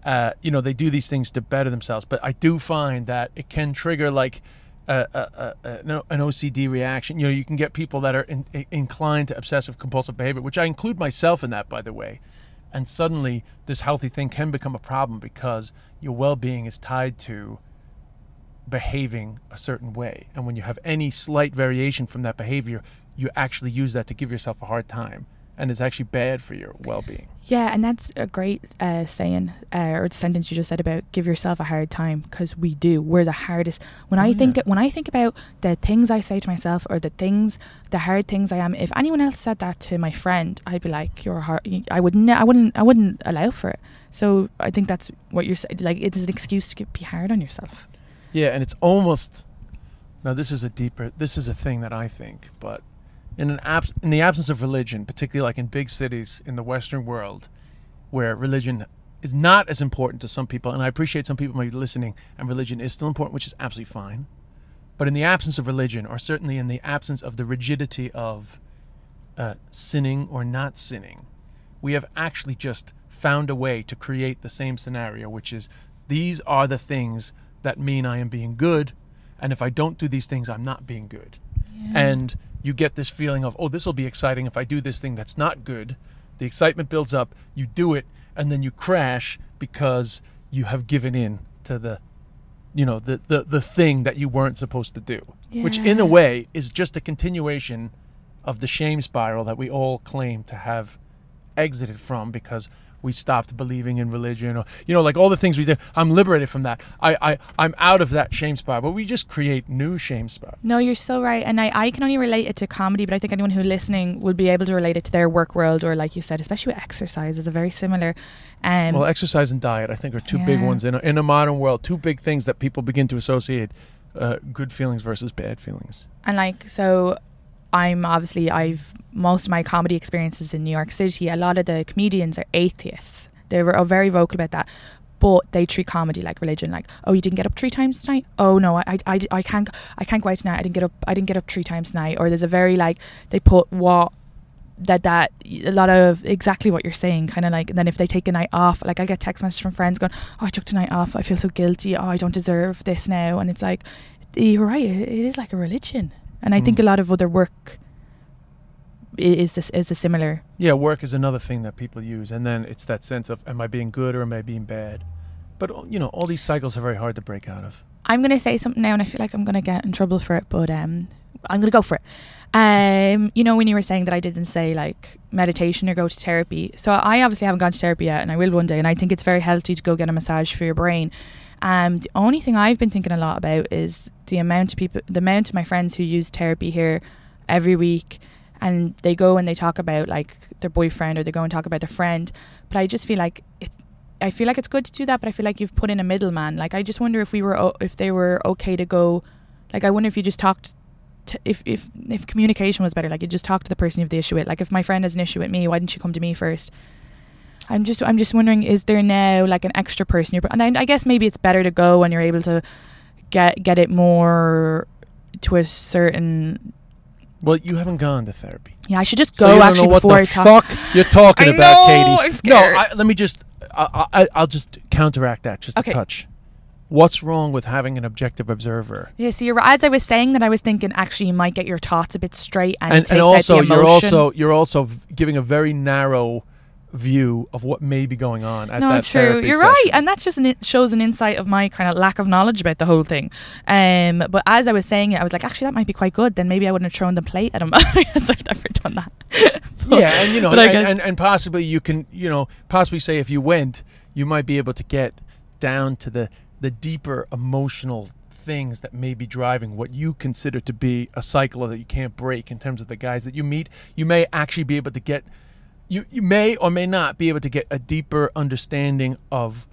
Uh, you know, they do these things to better themselves. But I do find that it can trigger like a, a- no- an OCD reaction. You know, you can get people that are in, in- inclined to obsessive compulsive behavior, which I include myself in that, by the way. And suddenly, this healthy thing can become a problem because your well-being is tied to behaving a certain way. And when you have any slight variation from that behavior, you actually use that to give yourself a hard time, and it's actually bad for your well-being. Yeah, and that's a great uh, saying uh, or sentence you just said about give yourself a hard time because we do. We're the hardest. When Oh, I think yeah. when I think about the things I say to myself or the things, the hard things I am. If anyone else said that to my friend, I'd be like, "You're hard." I would. Ne- I wouldn't. I wouldn't allow for it. So I think that's what you're saying. Like it is an excuse to be hard on yourself. Yeah, and it's almost now. This is a deeper. This is a thing that I think, but in an abs- in the absence of religion, particularly like in big cities in the Western world, where religion is not as important to some people, and I appreciate some people might be listening, and religion is still important, which is absolutely fine. But in the absence of religion, or certainly in the absence of the rigidity of uh, sinning or not sinning, we have actually just found a way to create the same scenario, which is these are the things that mean I am being good, and if I don't do these things, I'm not being good. And you get this feeling of, oh, this will be exciting if I do this thing that's not good. The excitement builds up, you do it, and then you crash because you have given in to the you know the the, the thing that you weren't supposed to do. Which in a way is just a continuation of the shame spiral that we all claim to have exited from because we stopped believing in religion or you know like all the things we did i'm liberated from that. I, I i'm out of that shame spot. But we just create new shame spiral No, you're so right. And I, I can only relate it to comedy, but I think anyone who listening will be able to relate it to their work world or like you said, especially with exercise is a very similar um well exercise and diet i think are two big ones. In a, in a modern world two big things that people begin to associate uh, good feelings versus bad feelings. And like so I'm obviously I've most of my comedy experiences in New York City. A lot of the comedians are atheists. They were very vocal about that. But they treat comedy like religion, like, oh, you didn't get up three times tonight. Oh no, I, I, I, can't, I can't go out tonight. I didn't get up, I didn't get up three times tonight. Or there's a very like, they put what that that a lot of exactly what you're saying, kind of like. And then if they take a night off, like I get text messages from friends going, oh, I took tonight off. I feel so guilty. Oh, I don't deserve this now. And it's like, you're right. It is like a religion. And I think Mm. a lot of other work is this is a similar. Yeah, work is another thing that people use, and then it's that sense of am I being good or am I being bad? But you know, all these cycles are very hard to break out of. I'm gonna say something now, and I feel like I'm gonna get in trouble for it, but um, I'm gonna go for it. Um, you know, when you were saying that I didn't say like meditation or go to therapy, so I obviously haven't gone to therapy yet, and I will one day, and I think it's very healthy to go get a massage for your brain. Um, the only thing I've been thinking a lot about is the amount of people, the amount of my friends who use therapy here every week, and they go and they talk about like their boyfriend or they go and talk about their friend. But I just feel like it's. I feel like it's good to do that, but I feel like you've put in a middleman. Like I just wonder if we were o- if they were okay to go. Like I wonder if you just talked. To, if if if communication was better, like you just talk to the person you have the issue with. Like if my friend has an issue with me, why didn't you come to me first? I'm just I'm just wondering, is there now like an extra person you're? And I, I guess maybe it's better to go when you're able to get get it more to a certain. Well, you haven't gone to therapy. Yeah, I should just So go don't actually before the I talk. fuck you're talking I about, know, Katie. No. I, let me just. I, I, I'll just counteract that just Okay. a touch. What's wrong with having an objective observer? Yeah, so you're as I was saying that I was thinking actually you might get your thoughts a bit straight and, and, and also you're also you're also v- giving a very narrow view of what may be going on at no, that true. You're session. right, and that's just an, shows an insight of my kind of lack of knowledge about the whole thing. Um, but as I was saying it, I was like, actually, that might be quite good. Then maybe I wouldn't have thrown the plate at him [laughs] because I've never done that. [laughs] But- yeah, and you know, and, and, and possibly you can, you know, possibly say if you went, you might be able to get down to the the deeper emotional things that may be driving what you consider to be a cycle that you can't break in terms of the guys that you meet. You may actually be able to get you you may or may not be able to get a deeper understanding of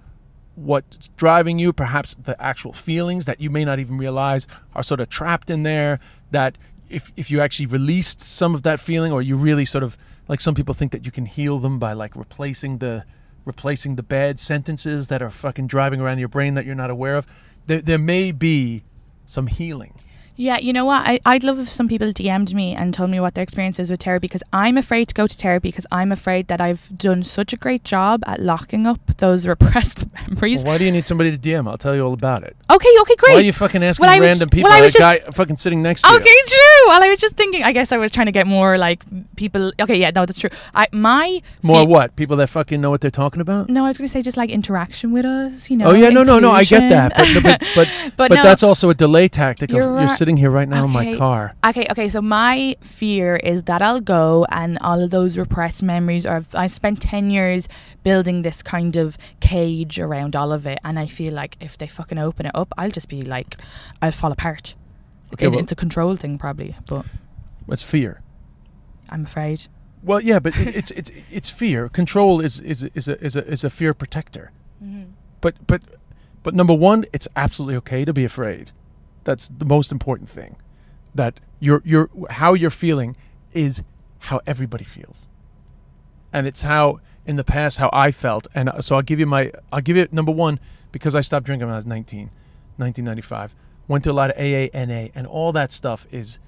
what's driving you, perhaps the actual feelings that you may not even realize are sort of trapped in there. That if, if you actually released some of that feeling, or you really sort of like some people think that you can heal them by like replacing the replacing the bad sentences that are fucking driving around your brain that you're not aware of. There, there may be some healing. Yeah, you know what? I, I'd love if some people DM'd me and told me what their experience is with therapy because I'm afraid to go to therapy because I'm afraid that I've done such a great job at locking up those [laughs] repressed memories. Well, why do you need somebody to DM? I'll tell you all about it. Okay, okay, great. Why are you fucking asking Well, I was- random people? well, I that was guy fucking sitting next to Okay, you. true. Well, I was just thinking. I guess I was trying to get more like people. Okay, yeah, no, that's true. I my More fe- what? People that fucking know what they're talking about? No, I was going to say just like interaction with us. You know. oh yeah, no, no, no. I get that, but inclusion. but but, [laughs] but, But no. that's also a delay tactic. Of, You're you're right. Sitting here right now in my car. Okay, okay. So my fear is that I'll go and all of those repressed memories, or I've, I spent ten years building this kind of cage around all of it, and I feel like if they fucking open it up, I'll just be like, I'll fall apart. Okay, It- well- it's a control thing, probably, but It's fear. I'm afraid. Well, yeah, but it, it's it's it's fear. Control is is is a is a is a fear protector. Mm-hmm. But but but number one, it's absolutely okay to be afraid. That's the most important thing. That you're you're how you're feeling is how everybody feels. And it's how in the past how I felt. And uh, so I'll give you my I'll give you number one because I stopped drinking when I was 19, 1995. Went to a lot of AA, NA, and all that stuff is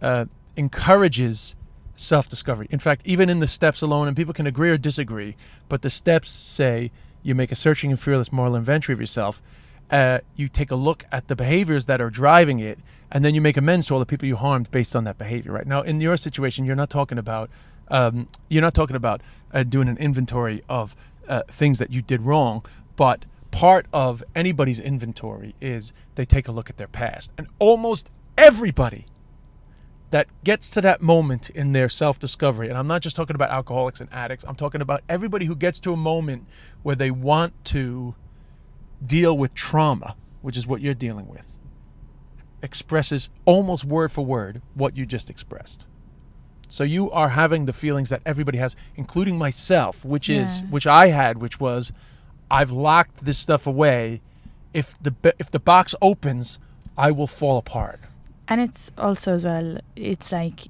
uh, encourages self discovery. In fact, even in the steps alone, and people can agree or disagree, but the steps say you make a searching and fearless moral inventory of yourself. Uh, you take a look at the behaviors that are driving it, and then you make amends to all the people you harmed based on that behavior. Right now, in your situation, you're not talking about um, you're not talking about uh, doing an inventory of uh, things that you did wrong, but part of anybody's inventory is they take a look at their past, and almost everybody that gets to that moment in their self discovery, and I'm not just talking about alcoholics and addicts, I'm talking about everybody who gets to a moment where they want to deal with trauma, which is what you're dealing with, expresses almost word for word what you just expressed. So you are having the feelings that everybody has, including myself, which is which I had, which was I've locked this stuff away. If the if the box opens, I will fall apart. And it's also as well, it's like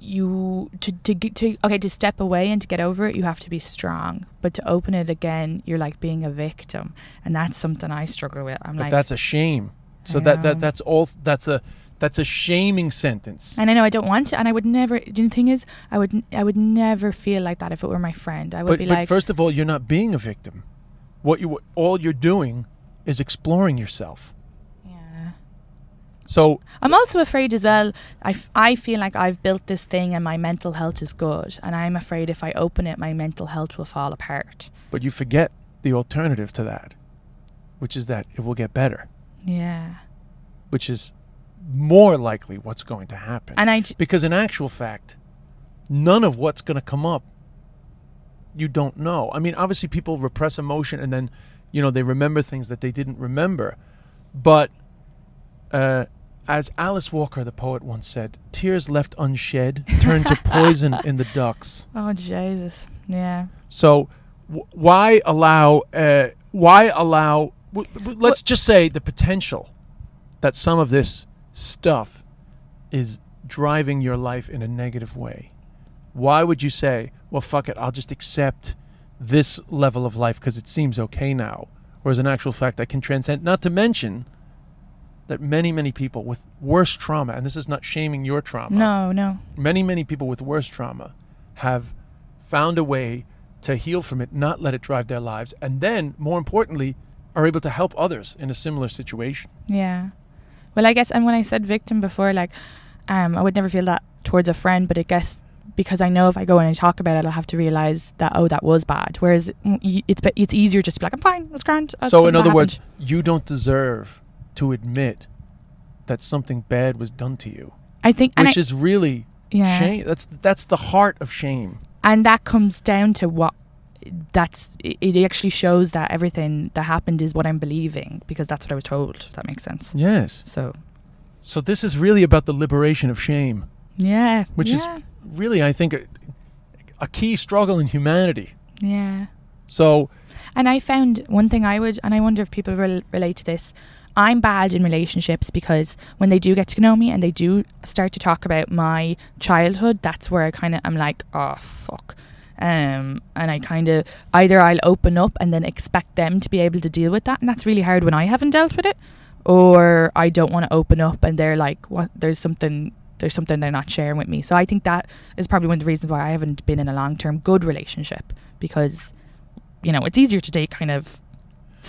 you to to get to okay to step away and to get over it, you have to be strong. But to open it again, you're like being a victim, and that's something I struggle with. I'm But like, that's a shame. So that, that that's all that's a that's a shaming sentence. and I know I don't want to, and I would never. The thing is, I would I would never feel like that if it were my friend. I would But, be but like, first of all, you're not being a victim. What you all you're doing is exploring yourself. So I'm also afraid as well. I, f- I feel like I've built this thing and my mental health is good, and I'm afraid if I open it, my mental health will fall apart. but you forget the alternative to that, which is that it will get better, Yeah. which is more likely what's going to happen. And I, j- because in actual fact, none of what's going to come up you don't know. I mean, obviously people repress emotion and then, you know, they remember things that they didn't remember. But uh as Alice Walker, the poet, once said, tears left unshed turn to poison in the ducts. [laughs] Oh Jesus. Yeah. So, w- why allow? Uh, why allow? W- w- let's just say the potential that some of this stuff is driving your life in a negative way. Why would you say, "Well, fuck it, I'll just accept this level of life because it seems okay now," whereas in actual fact, I can transcend. Not to mention that many, many people with worse trauma, and this is not shaming your trauma No, no. many, many people with worse trauma have found a way to heal from it, not let it drive their lives, and then, more importantly, are able to help others in a similar situation. Yeah. Well, I guess, and when I said victim before, like, um, I would never feel that towards a friend, but I guess because I know if I go in and talk about it, I'll have to realize that oh, that was bad. Whereas mm, it's it's easier just to be like, I'm fine, it's grand. That's so, in other words, you don't deserve to admit that something bad was done to you, I think, which I, is really yeah, shame. That's that's the heart of shame. and that comes down to what that's it actually shows that everything that happened is what I'm believing because that's what I was told. If that makes sense. Yes. So So this is really about the liberation of shame, yeah, which is really, I think, a, a key struggle in humanity. yeah. So And I found one thing I would, and I wonder if people rel relate to this. I'm bad in relationships because when they do get to know me and they do start to talk about my childhood, that's where I kind of I'm like, oh fuck. Um, and I kind of either I'll open up and then expect them to be able to deal with that, and that's really hard when I haven't dealt with it, or I don't want to open up and they're like, what? There's something. There's something they're not sharing with me. So I think that is probably one of the reasons why I haven't been in a long term good relationship because you know, it's easier to date kind of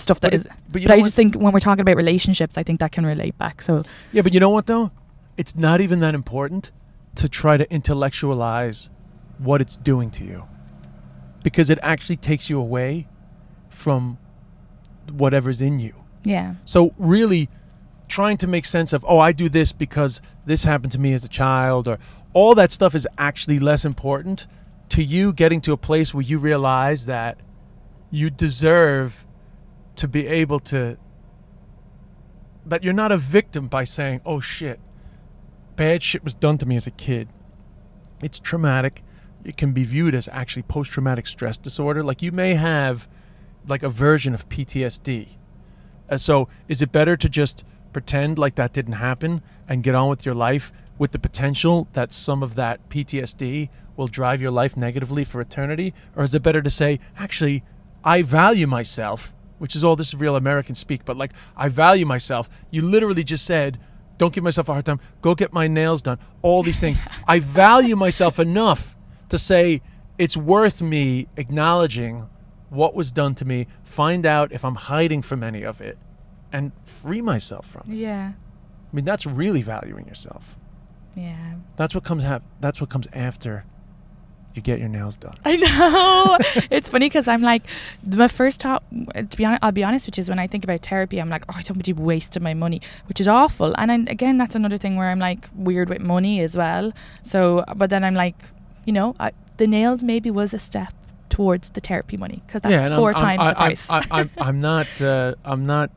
stuff that But is. it- But, I just think when we're talking about relationships, I think that can relate back. So Yeah, but you know what though? It's not even that important to try to intellectualize what it's doing to you. Because it actually takes you away from whatever's in you. yeah, So really trying to make sense of, oh, I do this because this happened to me as a child or all that stuff is actually less important to you getting to a place where you realize that you deserve to be able to that you're not a victim by saying, "Oh shit, bad shit was done to me as a kid." It's traumatic. It can be viewed as actually post-traumatic stress disorder. Like you may have like a version of PTSD. Uh, so, is it better to just pretend like that didn't happen and get on with your life with the potential that some of that PTSD will drive your life negatively for eternity? Or is it better to say, actually, I value myself, which is all this real American speak, but like, I value myself. You literally just said, don't give myself a hard time, go get my nails done, all these things. [laughs] I value myself enough to say, it's worth me acknowledging what was done to me, find out if I'm hiding from any of it, and free myself from it. yeah, I mean, that's really valuing yourself. yeah. That's what comes hap- That's what comes after you get your nails done. I know. [laughs] it's funny because I'm like, my first thought, to be honest, I'll be honest, which is when I think about therapy, I'm like, oh, I don't want to wasting my money, which is awful. And then, again, that's another thing where I'm like weird with money as well. So, but then I'm like, you know, I, the nails maybe was a step towards the therapy money because that's and 4 I'm, I'm- times I, the price. I, I, I'm, [laughs] I'm not. Uh, I'm not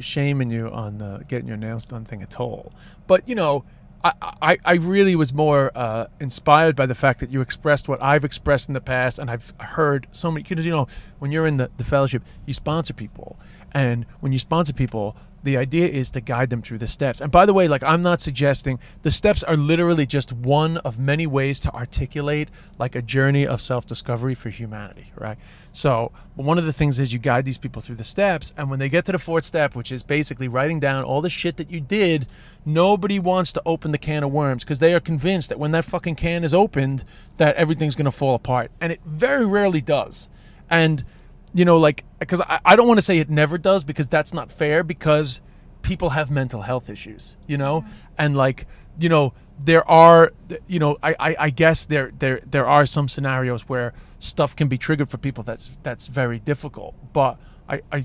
shaming you on uh, getting your nails done thing at all. But you know, I, I, really was more uh, inspired by the fact that you expressed what I've expressed in the past, and I've heard so many. Because you know, when you're in the, the fellowship, you sponsor people, and when you sponsor people, the idea is to guide them through the steps. And by the way, like I'm not suggesting the steps are literally just one of many ways to articulate like a journey of self-discovery for humanity, right? So, one of the things is you guide these people through the steps, and when they get to the fourth step, which is basically writing down all the shit that you did, nobody wants to open the can of worms because they are convinced that when that fucking can is opened, that everything's going to fall apart, and it very rarely does. And you know, like, because I, I don't want to say it never does because that's not fair because people have mental health issues, you know, mm-hmm. and like, you know, there are, you know, I, I, I guess there, there, there are some scenarios where stuff can be triggered for people that's that's very difficult, but I, I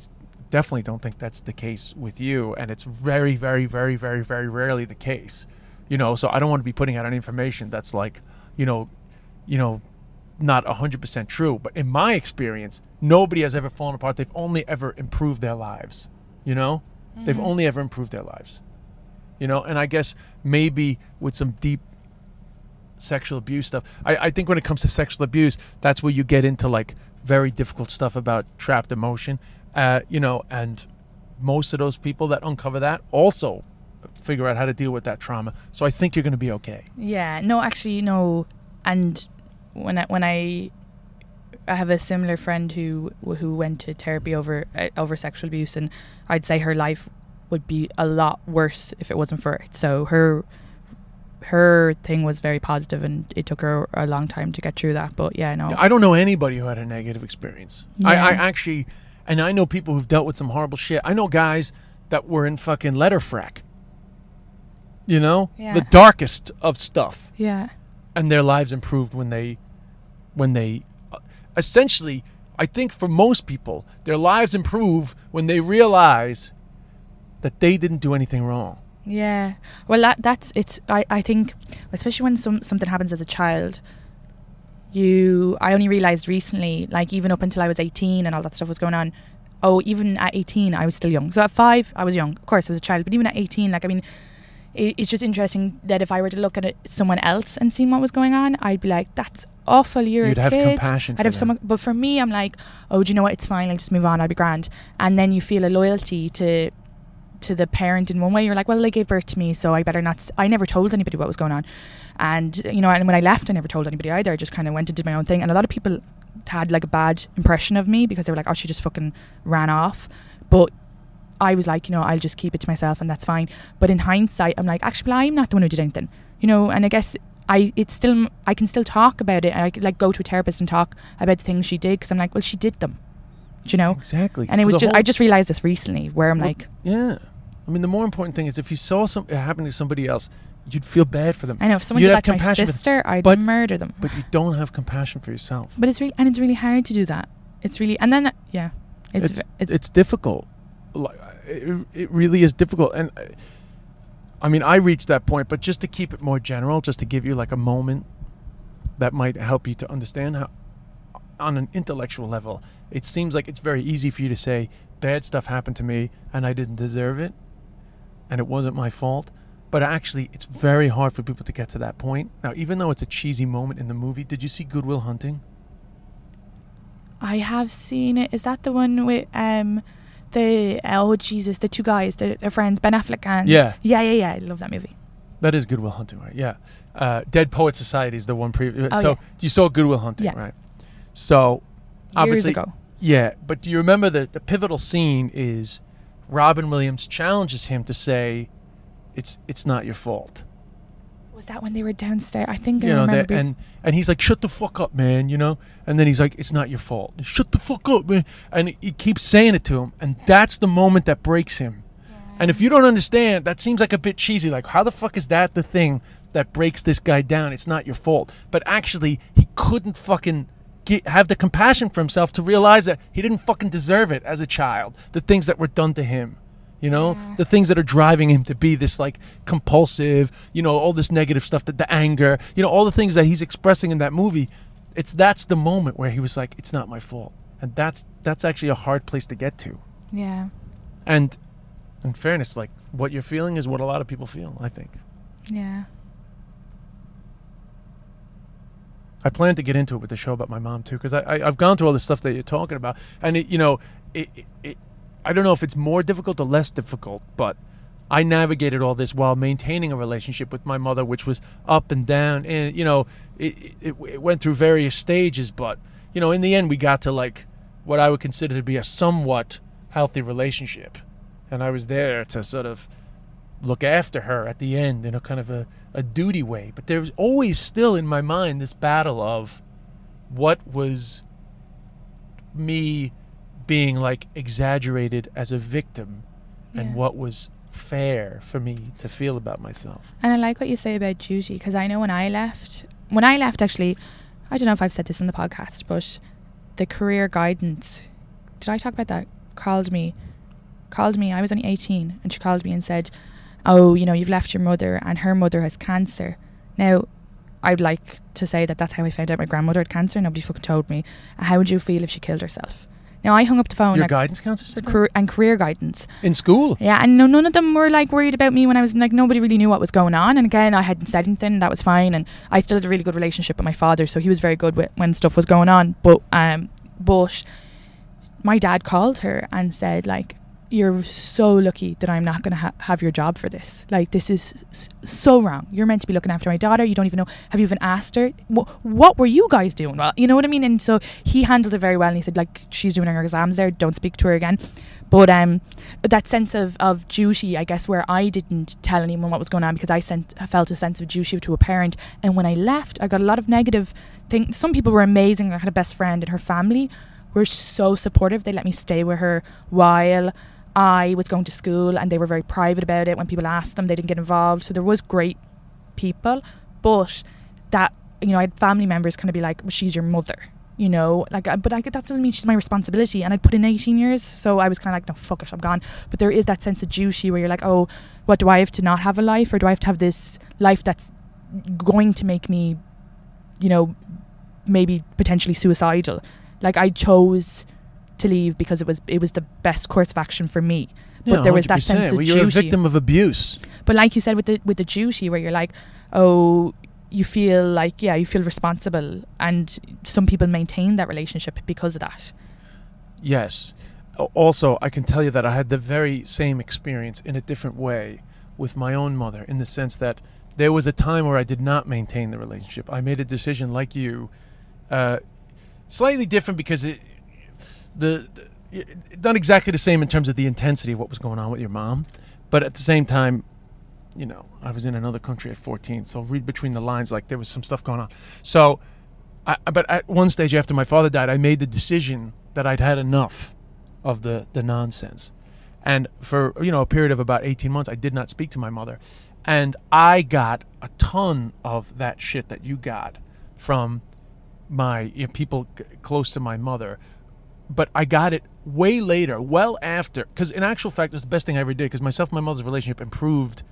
definitely don't think that's the case with you, and it's very, very, very, very, very rarely the case, you know. So I don't want to be putting out any information that's like, you know, you know, not 100% true, but in my experience, nobody has ever fallen apart. They've only ever improved their lives, you know? They've mm-hmm. only ever improved their lives. You know. And I guess maybe with some deep sexual abuse stuff, I, I think when it comes to sexual abuse, that's where you get into like very difficult stuff about trapped emotion, uh, you know, and most of those people that uncover that also figure out how to deal with that trauma. So I think you're going to be okay. Yeah, no, actually, no. And when I when I I have a similar friend who who went to therapy over uh, over sexual abuse, and I'd say her life would be a lot worse if it wasn't for it. So her her thing was very positive, and it took her a long time to get through that. But yeah, no, I don't know anybody who had a negative experience. I, Yeah. I actually, and I know people who've dealt with some horrible shit. I know guys that were in fucking Letterfrack. You know, Yeah. the darkest of stuff, yeah, and their lives improved when they, when they, uh, essentially, I think for most people, their lives improve when they realize that they didn't do anything wrong. yeah. Well, that that's it's. I I think especially when some something happens as a child. You, I only realized recently, like even up until I was 18 and all that stuff was going on. Oh, even at 18, I was still young. So at five, I was young. Of course, I was a child. But even at 18, like, I mean, it, it's just interesting that if I were to look at it, someone else and seen what was going on, I'd be like, that's awful. You're You'd a have kid. compassion I'd have them. someone, but for me, I'm like, oh, do you know what? It's fine. I'll just move on. I'll be grand. And then you feel a loyalty to to the parent in one way. You're like, well, they gave birth to me, so I better not. S- I never told anybody what was going on, and you know, and when I left, I never told anybody either. I just kind of went and did my own thing. And a lot of people had like a bad impression of me because they were like, oh, she just fucking ran off. But I was like, you know, I'll just keep it to myself, and that's fine. But in hindsight, I'm like, actually, well, I'm not the one who did anything, you know. And I guess I, it's still, I can still talk about it, and I could like go to a therapist and talk about the things she did because I'm like, well, she did them, do you know. Exactly. And it was just, I just realized this recently, where I'm Well, like, Yeah. I mean, the more important thing is if you saw something happen to somebody else, you'd feel bad for them. I know if someone You'd did that to my sister, I'd but- murder them. But you don't have compassion for yourself. But it's really and it's really hard to do that. It's really and then yeah, it's it's, it's, it's, difficult. Like it, it really is difficult. And uh, I mean, I reached that point, but just to keep it more general, just to give you like a moment that might help you to understand how, on an intellectual level, it seems like it's very easy for you to say bad stuff happened to me and I didn't deserve it, and it wasn't my fault. But actually, it's very hard for people to get to that point. Now, even though it's a cheesy moment in the movie, did you see Good Will Hunting? I have seen it. Is that the one with um the oh Jesus the two guys the, their friends Ben Affleck and Yeah. yeah yeah yeah I love that movie. That is Good Will Hunting, right? Yeah. Uh, Dead Poet Society is the one previous. Oh, so yeah. you saw Good Will Hunting, Yeah. right? So Years obviously, ago. yeah. But do you remember the the pivotal scene is Robin Williams challenges him to say, "It's it's not your fault." Was that when they were downstairs? I think I know, remember. that, and and he's like, "Shut the fuck up, man," you know. And then he's like, "It's not your fault." Shut the fuck up, man. And he keeps saying it to him, and that's the moment that breaks him. And if you don't understand, that seems like a bit cheesy. Like, how the fuck is that the thing that breaks this guy down? It's not your fault. But actually, he couldn't fucking get, have the compassion for himself to realize that he didn't fucking deserve it as a child. The things that were done to him. You know, the things that are driving him to be this like compulsive, you know, all this negative stuff, that the anger, you know, all the things that he's expressing in that movie. It's that's the moment where he was like, "It's not my fault," and that's that's actually a hard place to get to. yeah And in fairness, like what you're feeling is what a lot of people feel, I think. yeah I plan to get into it with the show about my mom too, because I, I I've gone through all the stuff that you're talking about, and it, you know, it, it, it I don't know if it's more difficult or less difficult, but I navigated all this while maintaining a relationship with my mother, which was up and down, and you know, it, it it went through various stages, but you know, in the end, we got to like what I would consider to be a somewhat healthy relationship, and I was there to sort of look after her at the end in a kind of a, a duty way. But there was always still in my mind this battle of what was me being like exaggerated as a victim and Yeah. what was fair for me to feel about myself. And I like what you say about duty because I know when I left, when I left, actually, I don't know if I've said this in the podcast, but the career guidance, did I talk about that? Called me, called me. I was only 18, and she called me and said, Oh, you know, you've left your mother, and her mother has cancer. Now, I'd like to say that that's how I found out my grandmother had cancer. Nobody fucking told me. How would you feel if she killed herself? Now I hung up the phone Your like, guidance counselor said career, and career guidance. in school. Yeah, and no, none of them were like worried about me when I was like nobody really knew what was going on. And again, I hadn't said anything. That was fine, and I still had a really good relationship with my father, so he was very good with when stuff was going on. But um, but my dad called her and said like. You're so lucky that I'm not going to ha- have your job for this. Like, this is s- so wrong. You're meant to be looking after my daughter. You don't even know. Have you even asked her? Wh- what were you guys doing? Well, you know what I mean? And so he handled it very well. And he said, like, she's doing her exams there. Don't speak to her again. But um, that sense of, of duty, I guess, where I didn't tell anyone what was going on because I sent, felt a sense of duty to a parent. And when I left, I got a lot of negative things. Some people were amazing. I had a best friend and her family were so supportive. They let me stay with her while I was going to school and they were very private about it. When people asked them, they didn't get involved. So there was great people. But that, you know, I had family members kind of be like, well, she's your mother you know, like, uh, but I, that doesn't mean she's my responsibility. And I'd put in 18 years, so I was kind of like, no, fuck it, I'm gone. But there is that sense of duty where you're like, oh, what do I have to not have a life, or do I have to have this life that's going to make me, you know, maybe potentially suicidal? Like I chose to leave because it was it was the best course of action for me. But Yeah, there was that sense of well, you're a victim of abuse. But like you said with the with the duty where you're like, oh, you feel like yeah, you feel responsible, and some people maintain that relationship because of that. Yes. Also, I can tell you that I had the very same experience in a different way with my own mother, in the sense that there was a time where I did not maintain the relationship. I made a decision, like you, uh, slightly different because it, the, the not exactly the same in terms of the intensity of what was going on with your mom, but at the same time, you know, I was in another country at 14, so read between the lines like there was some stuff going on. So, I, but at one stage after my father died, I made the decision that I'd had enough of the the nonsense, and for you know a period of about 18 months, I did not speak to my mother, and I got a ton of that shit that you got from my you know, people close to my mother but I got it way later, well after. Because in actual fact, it was the best thing I ever did. Because myself and my mother's relationship improved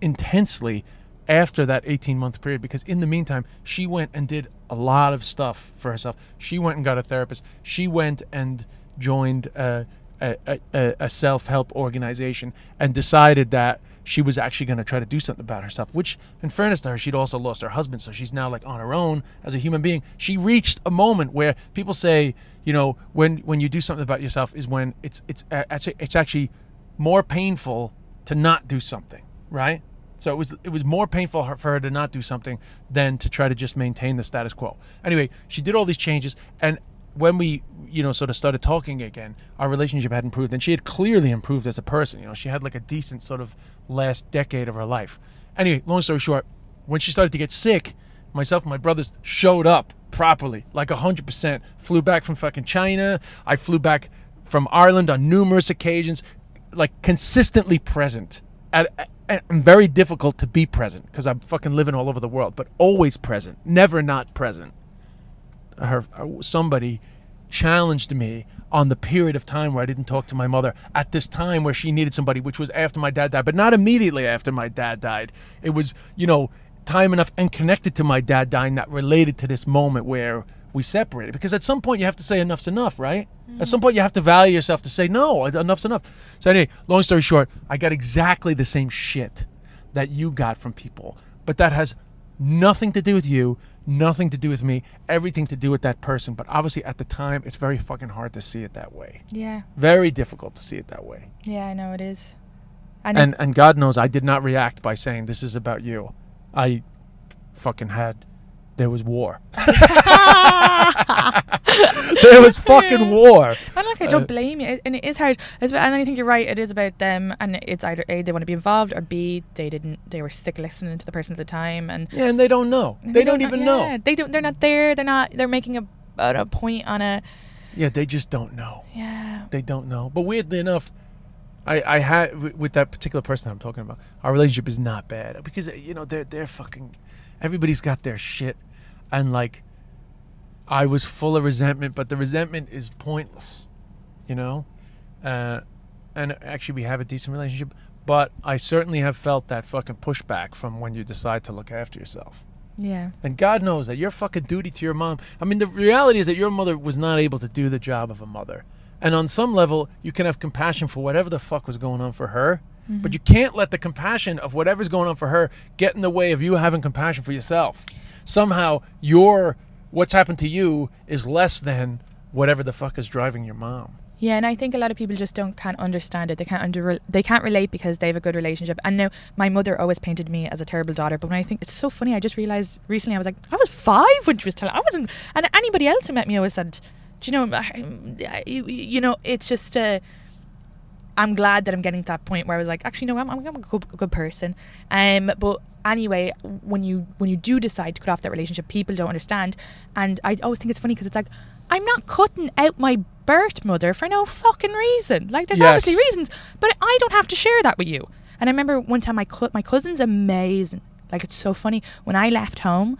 intensely after that 18 month period. Because in the meantime, she went and did a lot of stuff for herself. She went and got a therapist. She went and joined a, a, a, a self help organization and decided that she was actually going to try to do something about herself. Which, in fairness to her, she'd also lost her husband, so she's now like on her own as a human being. She reached a moment where people say, you know, when when you do something about yourself is when it's it's actually it's actually more painful to not do something, right? So it was it was more painful for her to not do something than to try to just maintain the status quo. Anyway, she did all these changes, and when we you know sort of started talking again, our relationship had improved, and she had clearly improved as a person. You know, she had like a decent sort of last decade of her life. Anyway, long story short, when she started to get sick, myself and my brothers showed up properly, like hundred percent. Flew back from fucking China. I flew back from Ireland on numerous occasions, like consistently present. At, at, and very difficult to be present because I'm fucking living all over the world, but always present, never not present. Her somebody challenged me on the period of time where I didn't talk to my mother at this time where she needed somebody, which was after my dad died, but not immediately after my dad died. It was, you know, time enough and connected to my dad dying that related to this moment where we separated. Because at some point you have to say enough's enough, right? At some mm. point you have to value yourself to say no, enough's enough. So anyway, long story short, I got exactly the same shit that you got from people, but that has nothing to do with you, nothing to do with me, everything to do with that person. But obviously at the time, it's very fucking hard to see it that way. Yeah, Very difficult to see it that way. yeah, I know it is. And, And and God knows I did not react by saying this is about you. I fucking had there was war. [laughs] there was fucking war. And like I don't uh, blame you, and it is hard. And I think you're right. It is about them, and it's either a they want to be involved, or b they didn't. They were sick listening to the person at the time, and Yeah, and they don't know. They, don't, even yeah, know. They don't. They're not there. They're not. They're making a a a point on a Yeah, they just don't know. yeah. They don't know. But weirdly enough, I I had with that particular person I'm talking about. Our relationship is not bad because you know they're they're fucking. Everybody's got their shit, and like, I was full of resentment, but the resentment is pointless, you know. Uh, and actually, we have a decent relationship, but I certainly have felt that fucking pushback from when you decide to look after yourself. Yeah. And God knows that your fucking duty to your mom. I mean, the reality is that your mother was not able to do the job of a mother. And on some level, you can have compassion for whatever the fuck was going on for her. But you can't let the compassion of whatever's going on for her get in the way of you having compassion for yourself. Somehow, your what's happened to you is less than whatever the fuck is driving your mom. Yeah, and I think a lot of people just don't can't understand it. They can't under they can't relate because they have a good relationship. And now my mother always painted me as a terrible daughter, but when I think it's so funny, I just realized recently I was like, I was five when she was telling. I wasn't, and anybody else who met me always said, do you know, I- you, you know, it's just. Uh, I'm glad that I'm getting to that point where I was like, actually, no, I'm, I'm, a good, good person. Um, but anyway, when you when you do decide to cut off that relationship, people don't understand, and I always think it's funny because it's like, I'm not cutting out my birth mother for no fucking reason. Like, there's Yes. obviously reasons, but I don't have to share that with you. And I remember one time my co- my cousin's amazing. Like, it's so funny when I left home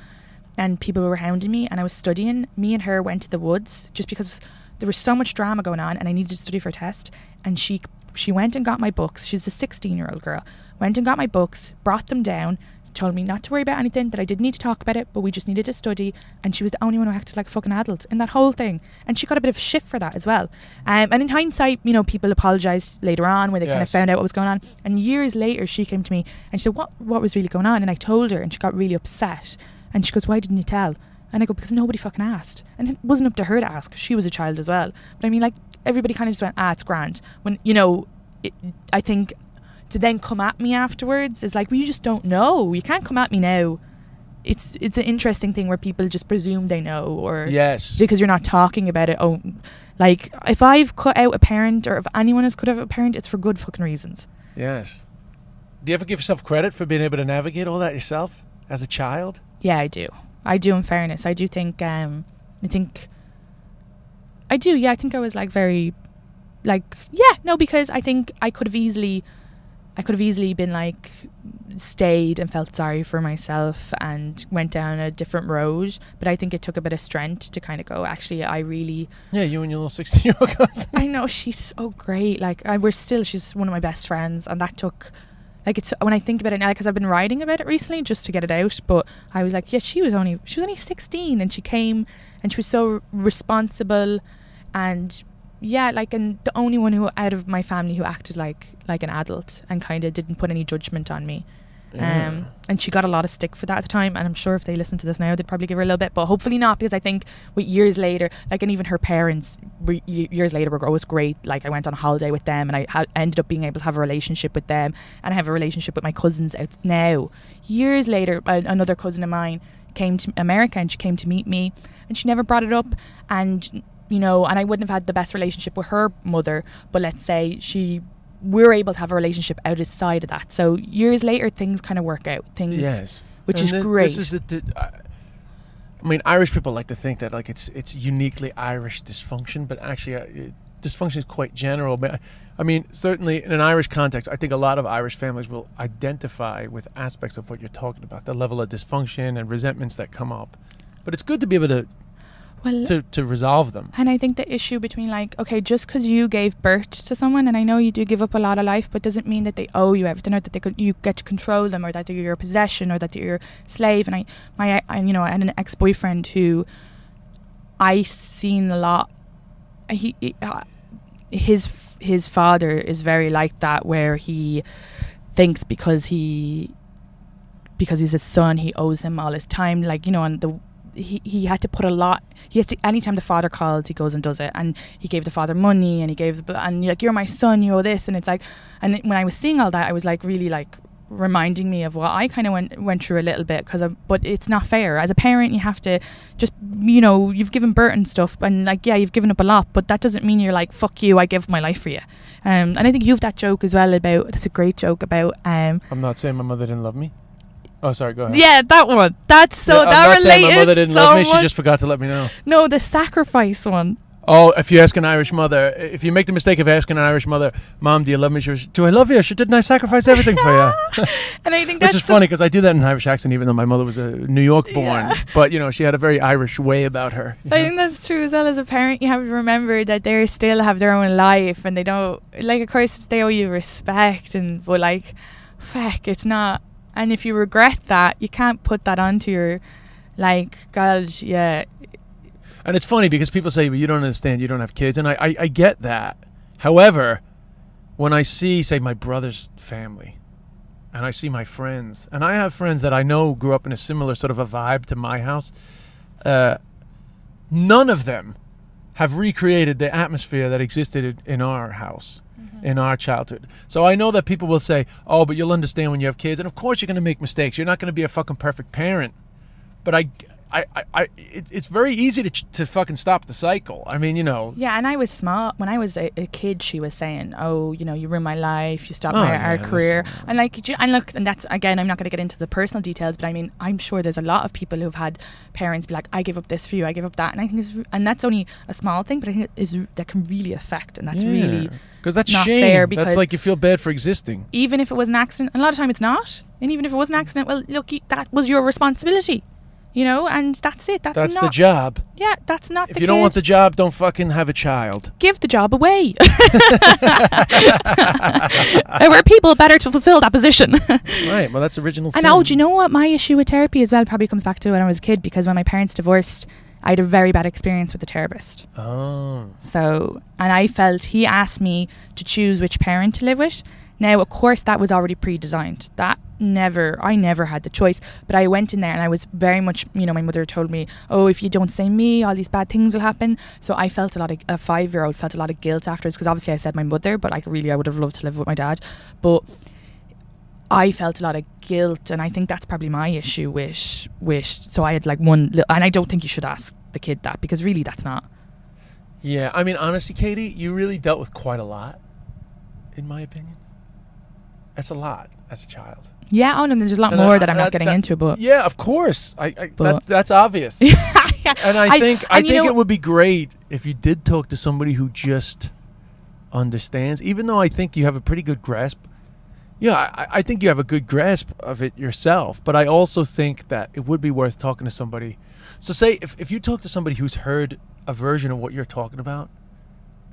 and people were hounding me and I was studying. Me and her went to the woods just because there was so much drama going on and I needed to study for a test. And she she went and got my books. She's a 16 year old girl. Went and got my books, brought them down, told me not to worry about anything, that I didn't need to talk about it, but we just needed to study. And she was the only one who acted like a fucking adult in that whole thing. And she got a bit of shit for that as well. Um, and in hindsight, you know, people apologized later on when they kind of found out what was going on. And years later, she came to me and she said, "What what was really going on?" And I told her, and she got really upset. And she goes, "Why didn't you tell?" And I go, "Because nobody fucking asked." And it wasn't up to her to ask. She was a child as well. But I mean, like everybody kind of just went, "Ah, it's grand." When you know, it, I think to then come at me afterwards is like, well, you just don't know. You can't come at me now. It's it's an interesting thing where people just presume they know, or Yes. because you're not talking about it. Oh, like if I've cut out a parent or if anyone has cut out a parent, it's for good fucking reasons. Yes. Do you ever give yourself credit for being able to navigate all that yourself as a child? Yeah, I do. I do. In fairness, I do think. Um, I think. I do. Yeah, I think I was like very, like yeah, no, because I think I could have easily, I could have easily been like, stayed and felt sorry for myself and went down a different road. But I think it took a bit of strength to kind of go. Actually, I really. Yeah, you and your little 16 year old [laughs] cousin. I know she's so great. Like I, we're still, she's one of my best friends, and that took, like it's when I think about it now, because I've been writing about it recently just to get it out. But I was like, yeah, she was only she was only sixteen, and she came, and she was so responsible, and yeah, like and the only one who out of my family who acted like like an adult and kind of didn't put any judgment on me. Um, and she got a lot of stick for that at the time, and I'm sure if they listen to this now, they'd probably give her a little bit, but hopefully not, because I think with years later, like, and even her parents, were, years later, were always great. Like, I went on a holiday with them, and I ha- ended up being able to have a relationship with them, and I have a relationship with my cousins out now. Years later, another cousin of mine came to America, and she came to meet me, and she never brought it up, and you know, and I wouldn't have had the best relationship with her mother, but let's say she we're able to have a relationship out of that. So years later, things kind of work out. Things, Yes. which And is great. This is the, the- I I mean, Irish people like to think that like it's it's uniquely Irish dysfunction, but actually, uh, it, dysfunction is quite general. But I mean, certainly in an Irish context, I think a lot of Irish families will identify with aspects of what you're talking about, the level of dysfunction and resentments that come up. But it's good to be able to well, to, to resolve them. and I think the issue between like, okay, just because you gave birth to someone, and I know you do give up a lot of life, but doesn't mean that they owe you everything, or that they could, you get to control them, or that they're your possession, or that they're your slave. And I, my, I, you know, I had an ex boyfriend who I seen a lot. He, uh, his his father is very like that, where he thinks because he because he's his son, he owes him all his time. Like you know, and the he he had to put a lot. He has to anytime the father calls, he goes and does it, and he gave the father money, and he gave the, and like you're my son, you owe this, and it's like, and when I was seeing all that, I was like really like reminding me of what I kind of went went through a little bit because but it's not fair as a parent you have to just you know you've given birth and stuff and like yeah you've given up a lot but that doesn't mean you're like fuck you I give my life for you um and I think you've that joke as well about that's a great joke about um I'm not saying my mother didn't love me. Oh, sorry. Go ahead. yeah that one that's so Yeah, that I'm not saying related my mother didn't so love me. She just forgot to let me know. no the sacrifice one Oh, if you ask an Irish mother, if you make the mistake of asking an Irish mother, "Mom, do you love me?" She goes, "Do I love you? She didn't I sacrifice everything for you?" [laughs] and I think [laughs] Which that's is so- funny because I do that in Irish accent, even though my mother was a New York born. Yeah. But you know, she had a very Irish way about her. I know? think that's true as well as a parent. You have to remember that they still have their own life, and they don't like. Of course, they owe you respect, and but like, fuck, it's not. And if you regret that, you can't put that onto your, like, God, yeah, And it's funny because people say, "Well, you don't understand. You don't have kids," and I, I, I get that. However, when I see, say, my brother's family, and I see my friends, and I have friends that I know grew up in a similar sort of a vibe to my house, uh, none of them have recreated the atmosphere that existed in- in our house. Mm-hmm. In our childhood. So I know that people will say, oh, but you'll understand when you have kids. And of course, you're going to make mistakes. You're not going to be a fucking perfect parent. But I, I, I, I it, it's very easy to, to fucking stop the cycle. I mean, you know, Yeah, and I was small when I was a, a kid. She was saying, "Oh, you know, you ruined my life. You stopped Oh, my yeah, our listen. career." And like, and look, and that's again, I'm not going to get into the personal details, but I mean, I'm sure there's a lot of people who've had parents be like, "I give up this for you. I give up that," and I think it's, and that's only a small thing, but I think it is that can really affect, and that's really because that's not shame. fair that's like you feel bad for existing. even if it was an accident. And a lot of time it's not, and even if it was an accident, well, look, that was your responsibility, you know, and that's it. That's, That's not, the job. Yeah, that's not. The job. If the you don't want the job, don't fucking have a child. give the job away. [laughs] there were people better to fulfill that position. Right. Well, that's original. and oh, do you know what my issue with therapy as well probably comes back to when I was a kid because when my parents divorced, I had a very bad experience with a therapist. Oh. So, and I felt he asked me to choose which parent to live with. Now, of course, that was already pre-designed. That never, I never had the choice. But I went in there and I was very much, you know, my mother told me, "Oh, if you don't say me, all these bad things will happen." So I felt a lot of a five-year-old felt a lot of guilt afterwards because obviously I said my mother, but like really, I would have loved to live with my dad. But I felt a lot of guilt, and I think that's probably my issue with with. So I had like one, li- and I don't think you should ask the kid that because really, that's not. Yeah. I mean, honestly, Katie, you really dealt with quite a lot, in my opinion. That's a lot as a child. Yeah, oh no, there's a lot And more I- that I'm not getting that- into, but Yeah, of course. I, I that, that's obvious. [laughs] And I, think I think it would be great if you did talk to somebody who just understands. Even though I think you have a pretty good grasp. Yeah, I, I think you have a good grasp of it yourself. But I also think that it would be worth talking to somebody. So say if, if you talk to somebody who's heard a version of what you're talking about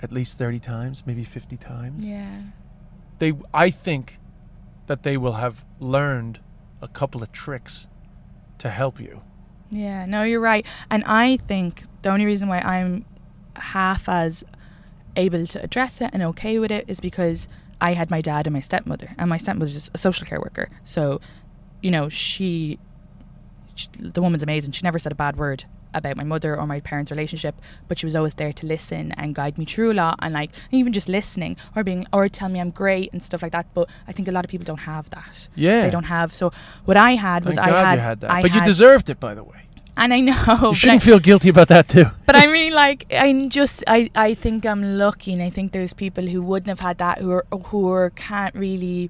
at least 30 times, maybe 50 times, yeah, they I think that they will have learned a couple of tricks to help you. yeah, no, you're right. And I think the only reason why I'm half as able to address it and okay with it is because I had my dad and my stepmother, and my stepmother's just a social care worker. So, you know, she, she, the woman's amazing. She never said a bad word about my mother or my parents' relationship, but she was always there to listen and guide me through a lot, and like even just listening or being or tell me I'm great and stuff like that. But I think a lot of people don't have that. Yeah. they don't have. So what I had was Thank I God had, you had that. I but you deserved it, by the way. and I know. You shouldn't I- feel guilty about that too. but I mean, like, I'm just, I, I think I'm lucky, and I think there's people who wouldn't have had that, who are, who are, can't really.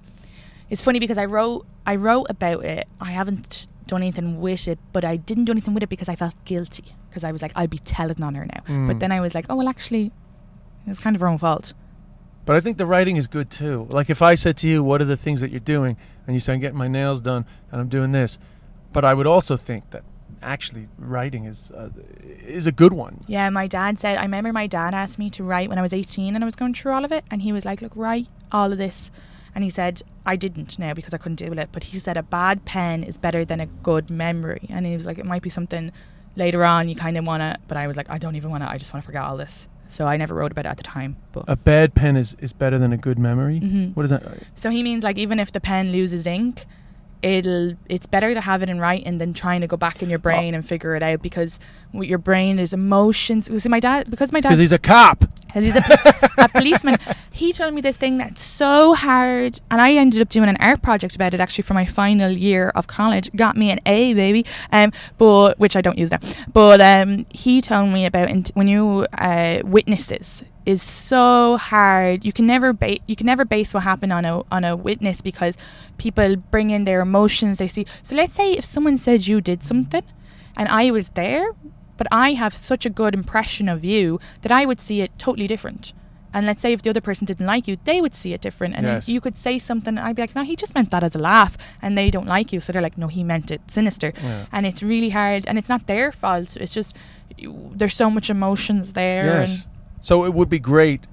It's funny because I wrote, I wrote about it. I haven't done anything with it, but I didn't do anything with it because I felt guilty because I was like, I'll be telling on her now. Mm. But then I was like, oh well, actually, it's kind of her own fault. But I think the writing is good too. Like if I said to you, "What are the things that you're doing?" and you say, "I'm getting my nails done and I'm doing this," but I would also think that actually writing is uh, is a good one. Yeah, my dad said. I remember my dad asked me to write when I was 18 and I was going through all of it. And he was like, Look, write all of this. And he said, I didn't now because I couldn't deal with it. But he said, A bad pen is better than a good memory. And he was like, It might be something later on you kind of want to. But I was like, I don't even want to. I just want to forget all this. So I never wrote about it at the time. But A bad pen is, is better than a good memory. Mhm. What is that? So he means like even if the pen loses ink, it'll it's better to have it in writing than trying to go back in your brain and figure it out because your brain is emotions. See, my dad because my dad Because he's a cop. because he's a, a [laughs] policeman. He told me this thing that's so hard, and I ended up doing an art project about it actually for my final year of college. Got me an A, baby, um, but which I don't use now. But um, he told me about when you uh, witnesses is so hard. You can never ba- you can never base what happened on a on a witness because people bring in their emotions. They see. So let's say if someone said you did something, and I was there, but I have such a good impression of you that I would see it totally different. And let's say if the other person didn't like you, they would see it different. And Yes. you could say something, and I'd be like, no, he just meant that as a laugh. And they don't like you. So they're like, no, he meant it sinister. Yeah. And it's really hard. And it's not their fault. It's just there's so much emotions there. Yes. So it would be great.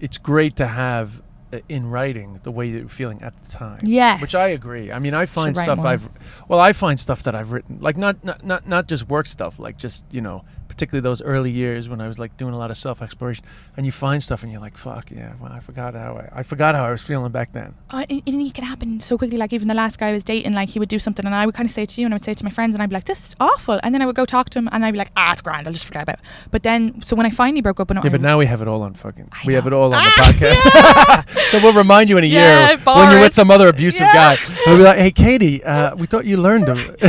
It's great to have uh, in writing the way that you're feeling at the time. Yes. Which I agree. I mean, I find write stuff more. I've well, I find stuff that I've written like not not not not just work stuff, like just you know, particularly those early years when I was like doing a lot of self exploration, and you find stuff and you're like, fuck yeah, well, I forgot how I, I forgot how I was feeling back then. Uh, and, and it can happen so quickly. Like even the last guy I was dating, like he would do something, and I would kind of say it to you, and I would say it to my friends, and I'd be like, "This is awful," and then I would go talk to him, and I'd be like, "Ah, it's grand. I'll just forget about." it. But then, so when I finally broke up, and Yeah, I, but now we have it all on fucking. I We have it all on the Ah, [laughs] podcast. so we'll remind you in a Yeah, year when you're with some other abusive Yeah. guy. We'll be like, "Hey, Katie, uh, we thought you learned them." [laughs]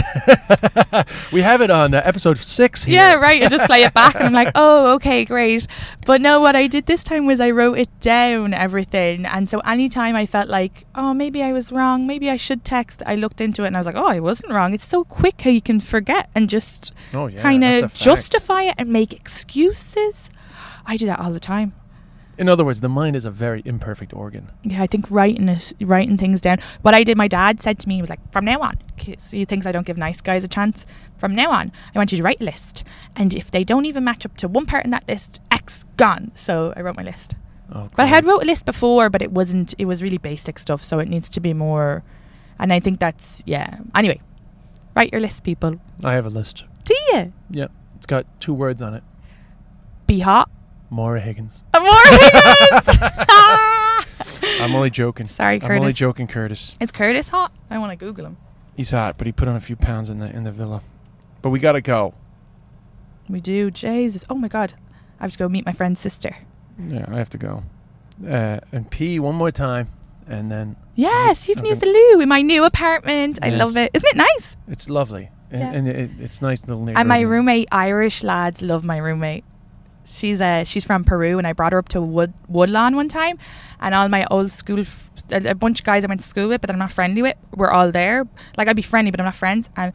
[laughs] we have it on uh, episode six here. Yeah, right. Just play it back, and I'm like, oh, okay, great. But no, what I did this time was I wrote it down, everything. And so anytime I felt like, oh, maybe I was wrong, maybe I should text, I looked into it and I was like, oh, I wasn't wrong. It's so quick how you can forget and just Oh yeah. kind of justify it and make excuses. I do that all the time. In other words, the mind is a very imperfect organ. Yeah, I think writing it, writing things down. What I did, my dad said to me, he was like, from now on, he thinks I don't give nice guys a chance. From now on, I want you to write a list, and if they don't even match up to one part in that list, X gone. So I wrote my list. Oh, But I had wrote a list before, but it wasn't. It was really basic stuff, so it needs to be more. And I think that's yeah. Anyway, write your list, people. I have a list. Do you? Yeah, it's got two words on it. Be hot. Maura Higgins. Maura Higgins. I'm only joking. Sorry, Curtis. I'm only joking, Curtis. Is Curtis hot? I want to Google him. He's hot, but he put on a few pounds in the in the villa. But we gotta go. We do. Jesus. Oh my God. I have to go meet my friend's sister. Yeah, I have to go. Uh, and pee one more time, and then Yes, you can Okay. use the loo in my new apartment. I love it. Isn't it nice? it's lovely, and, Yeah. and it, it's nice little And my roommate, Irish lads, love my roommate. She's uh, she's from Peru, and I brought her up to Wood Woodlawn one time, and all my old school, f- a, a bunch of guys I went to school with, but I'm not friendly with, were all there. Like I'd be friendly, but I'm not friends. And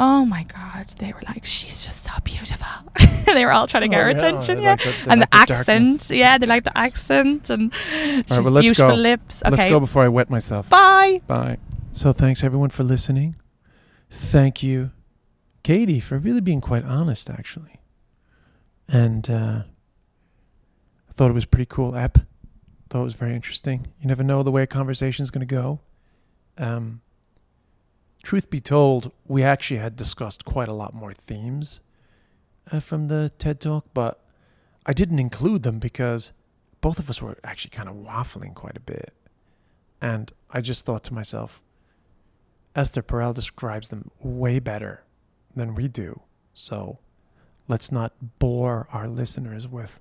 oh my god, they were like, she's just so beautiful. [laughs] they were all trying to get Oh, her yeah, attention, yeah. like the- and like the, accent, darkness. yeah, they like the accent, and she's well, beautiful go. lips. Okay, Let's go before I wet myself. bye. Bye. So thanks everyone for listening. Thank you, Katie, for really being quite honest, actually. And uh, I thought it was a pretty cool app. Thought it was very interesting. You never know the way a conversation is going to go. Um, truth be told, we actually had discussed quite a lot more themes uh, from the TED Talk, but I didn't include them because both of us were actually kind of waffling quite a bit. And I just thought to myself, Esther Perel describes them way better than we do. So let's not bore our listeners with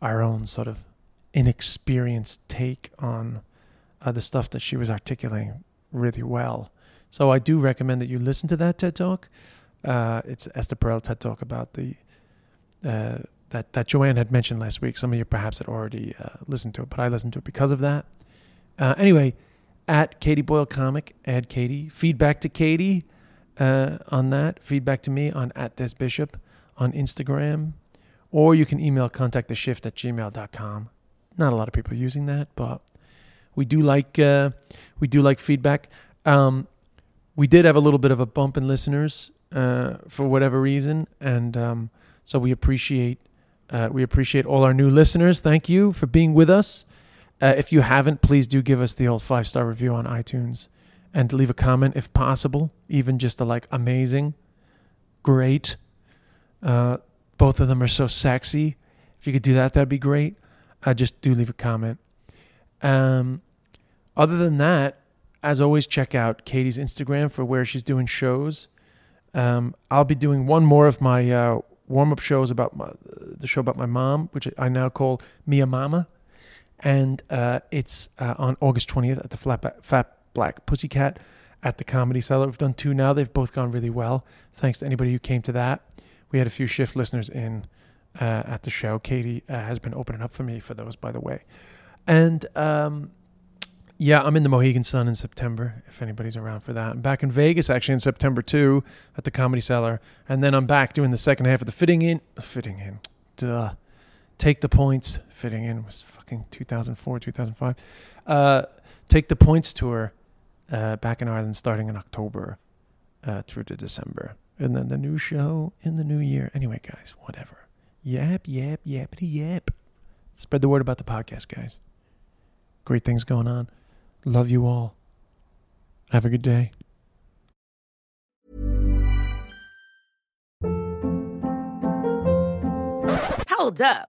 our own sort of inexperienced take on uh, the stuff that she was articulating really well. So I do recommend that you listen to that TED Talk. Uh, it's Esther Perel TED Talk about the uh, that that Joanne had mentioned last week. Some of you perhaps had already uh, listened to it, but I listened to it because of that. Uh, anyway, at Katie Boyle Comic, add Katie. Feedback to Katie uh, on that. Feedback to me on at Des Bishop on Instagram. Or you can email contacttheshift at gmail.com. Not a lot of people using that, but we do like uh, we do like feedback. Um, we did have a little bit of a bump in listeners uh, for whatever reason, and um, so we appreciate uh, we appreciate all our new listeners. Thank you for being with us. Uh, if you haven't, please do give us the old five star review on iTunes and leave a comment if possible, even just a like amazing, great. Uh, both of them are so sexy. If you could do that, that'd be great. Uh, just do leave a comment. Um, other than that, as always, check out Katie's Instagram for where she's doing shows. Um, I'll be doing one more of my uh, warm up shows about my, the show about my mom, which I now call Mia Mama and uh, it's uh, on August 20th at the Flat, Ba- Fat Black Pussycat at the Comedy Cellar. We've done two now. They've both gone really well. Thanks to anybody who came to that. We had a few shift listeners in uh, at the show. Katie uh, has been opening up for me for those, by the way. And um, yeah, I'm in the Mohegan Sun in September, if anybody's around for that. I'm back in Vegas actually in September too at the Comedy Cellar. And then I'm back doing the second half of the Fitting In. Fitting In. Duh. Take the Points. Fitting In was fucking 2004, 2005. Uh, Take the Points tour uh, back in Ireland starting in October uh, through to December. And then the new show in the new year. Anyway, guys, whatever. Yap, yap, yappity, yap. Spread the word about the podcast, guys. great things going on. Love you all. Have a good day. Hold up.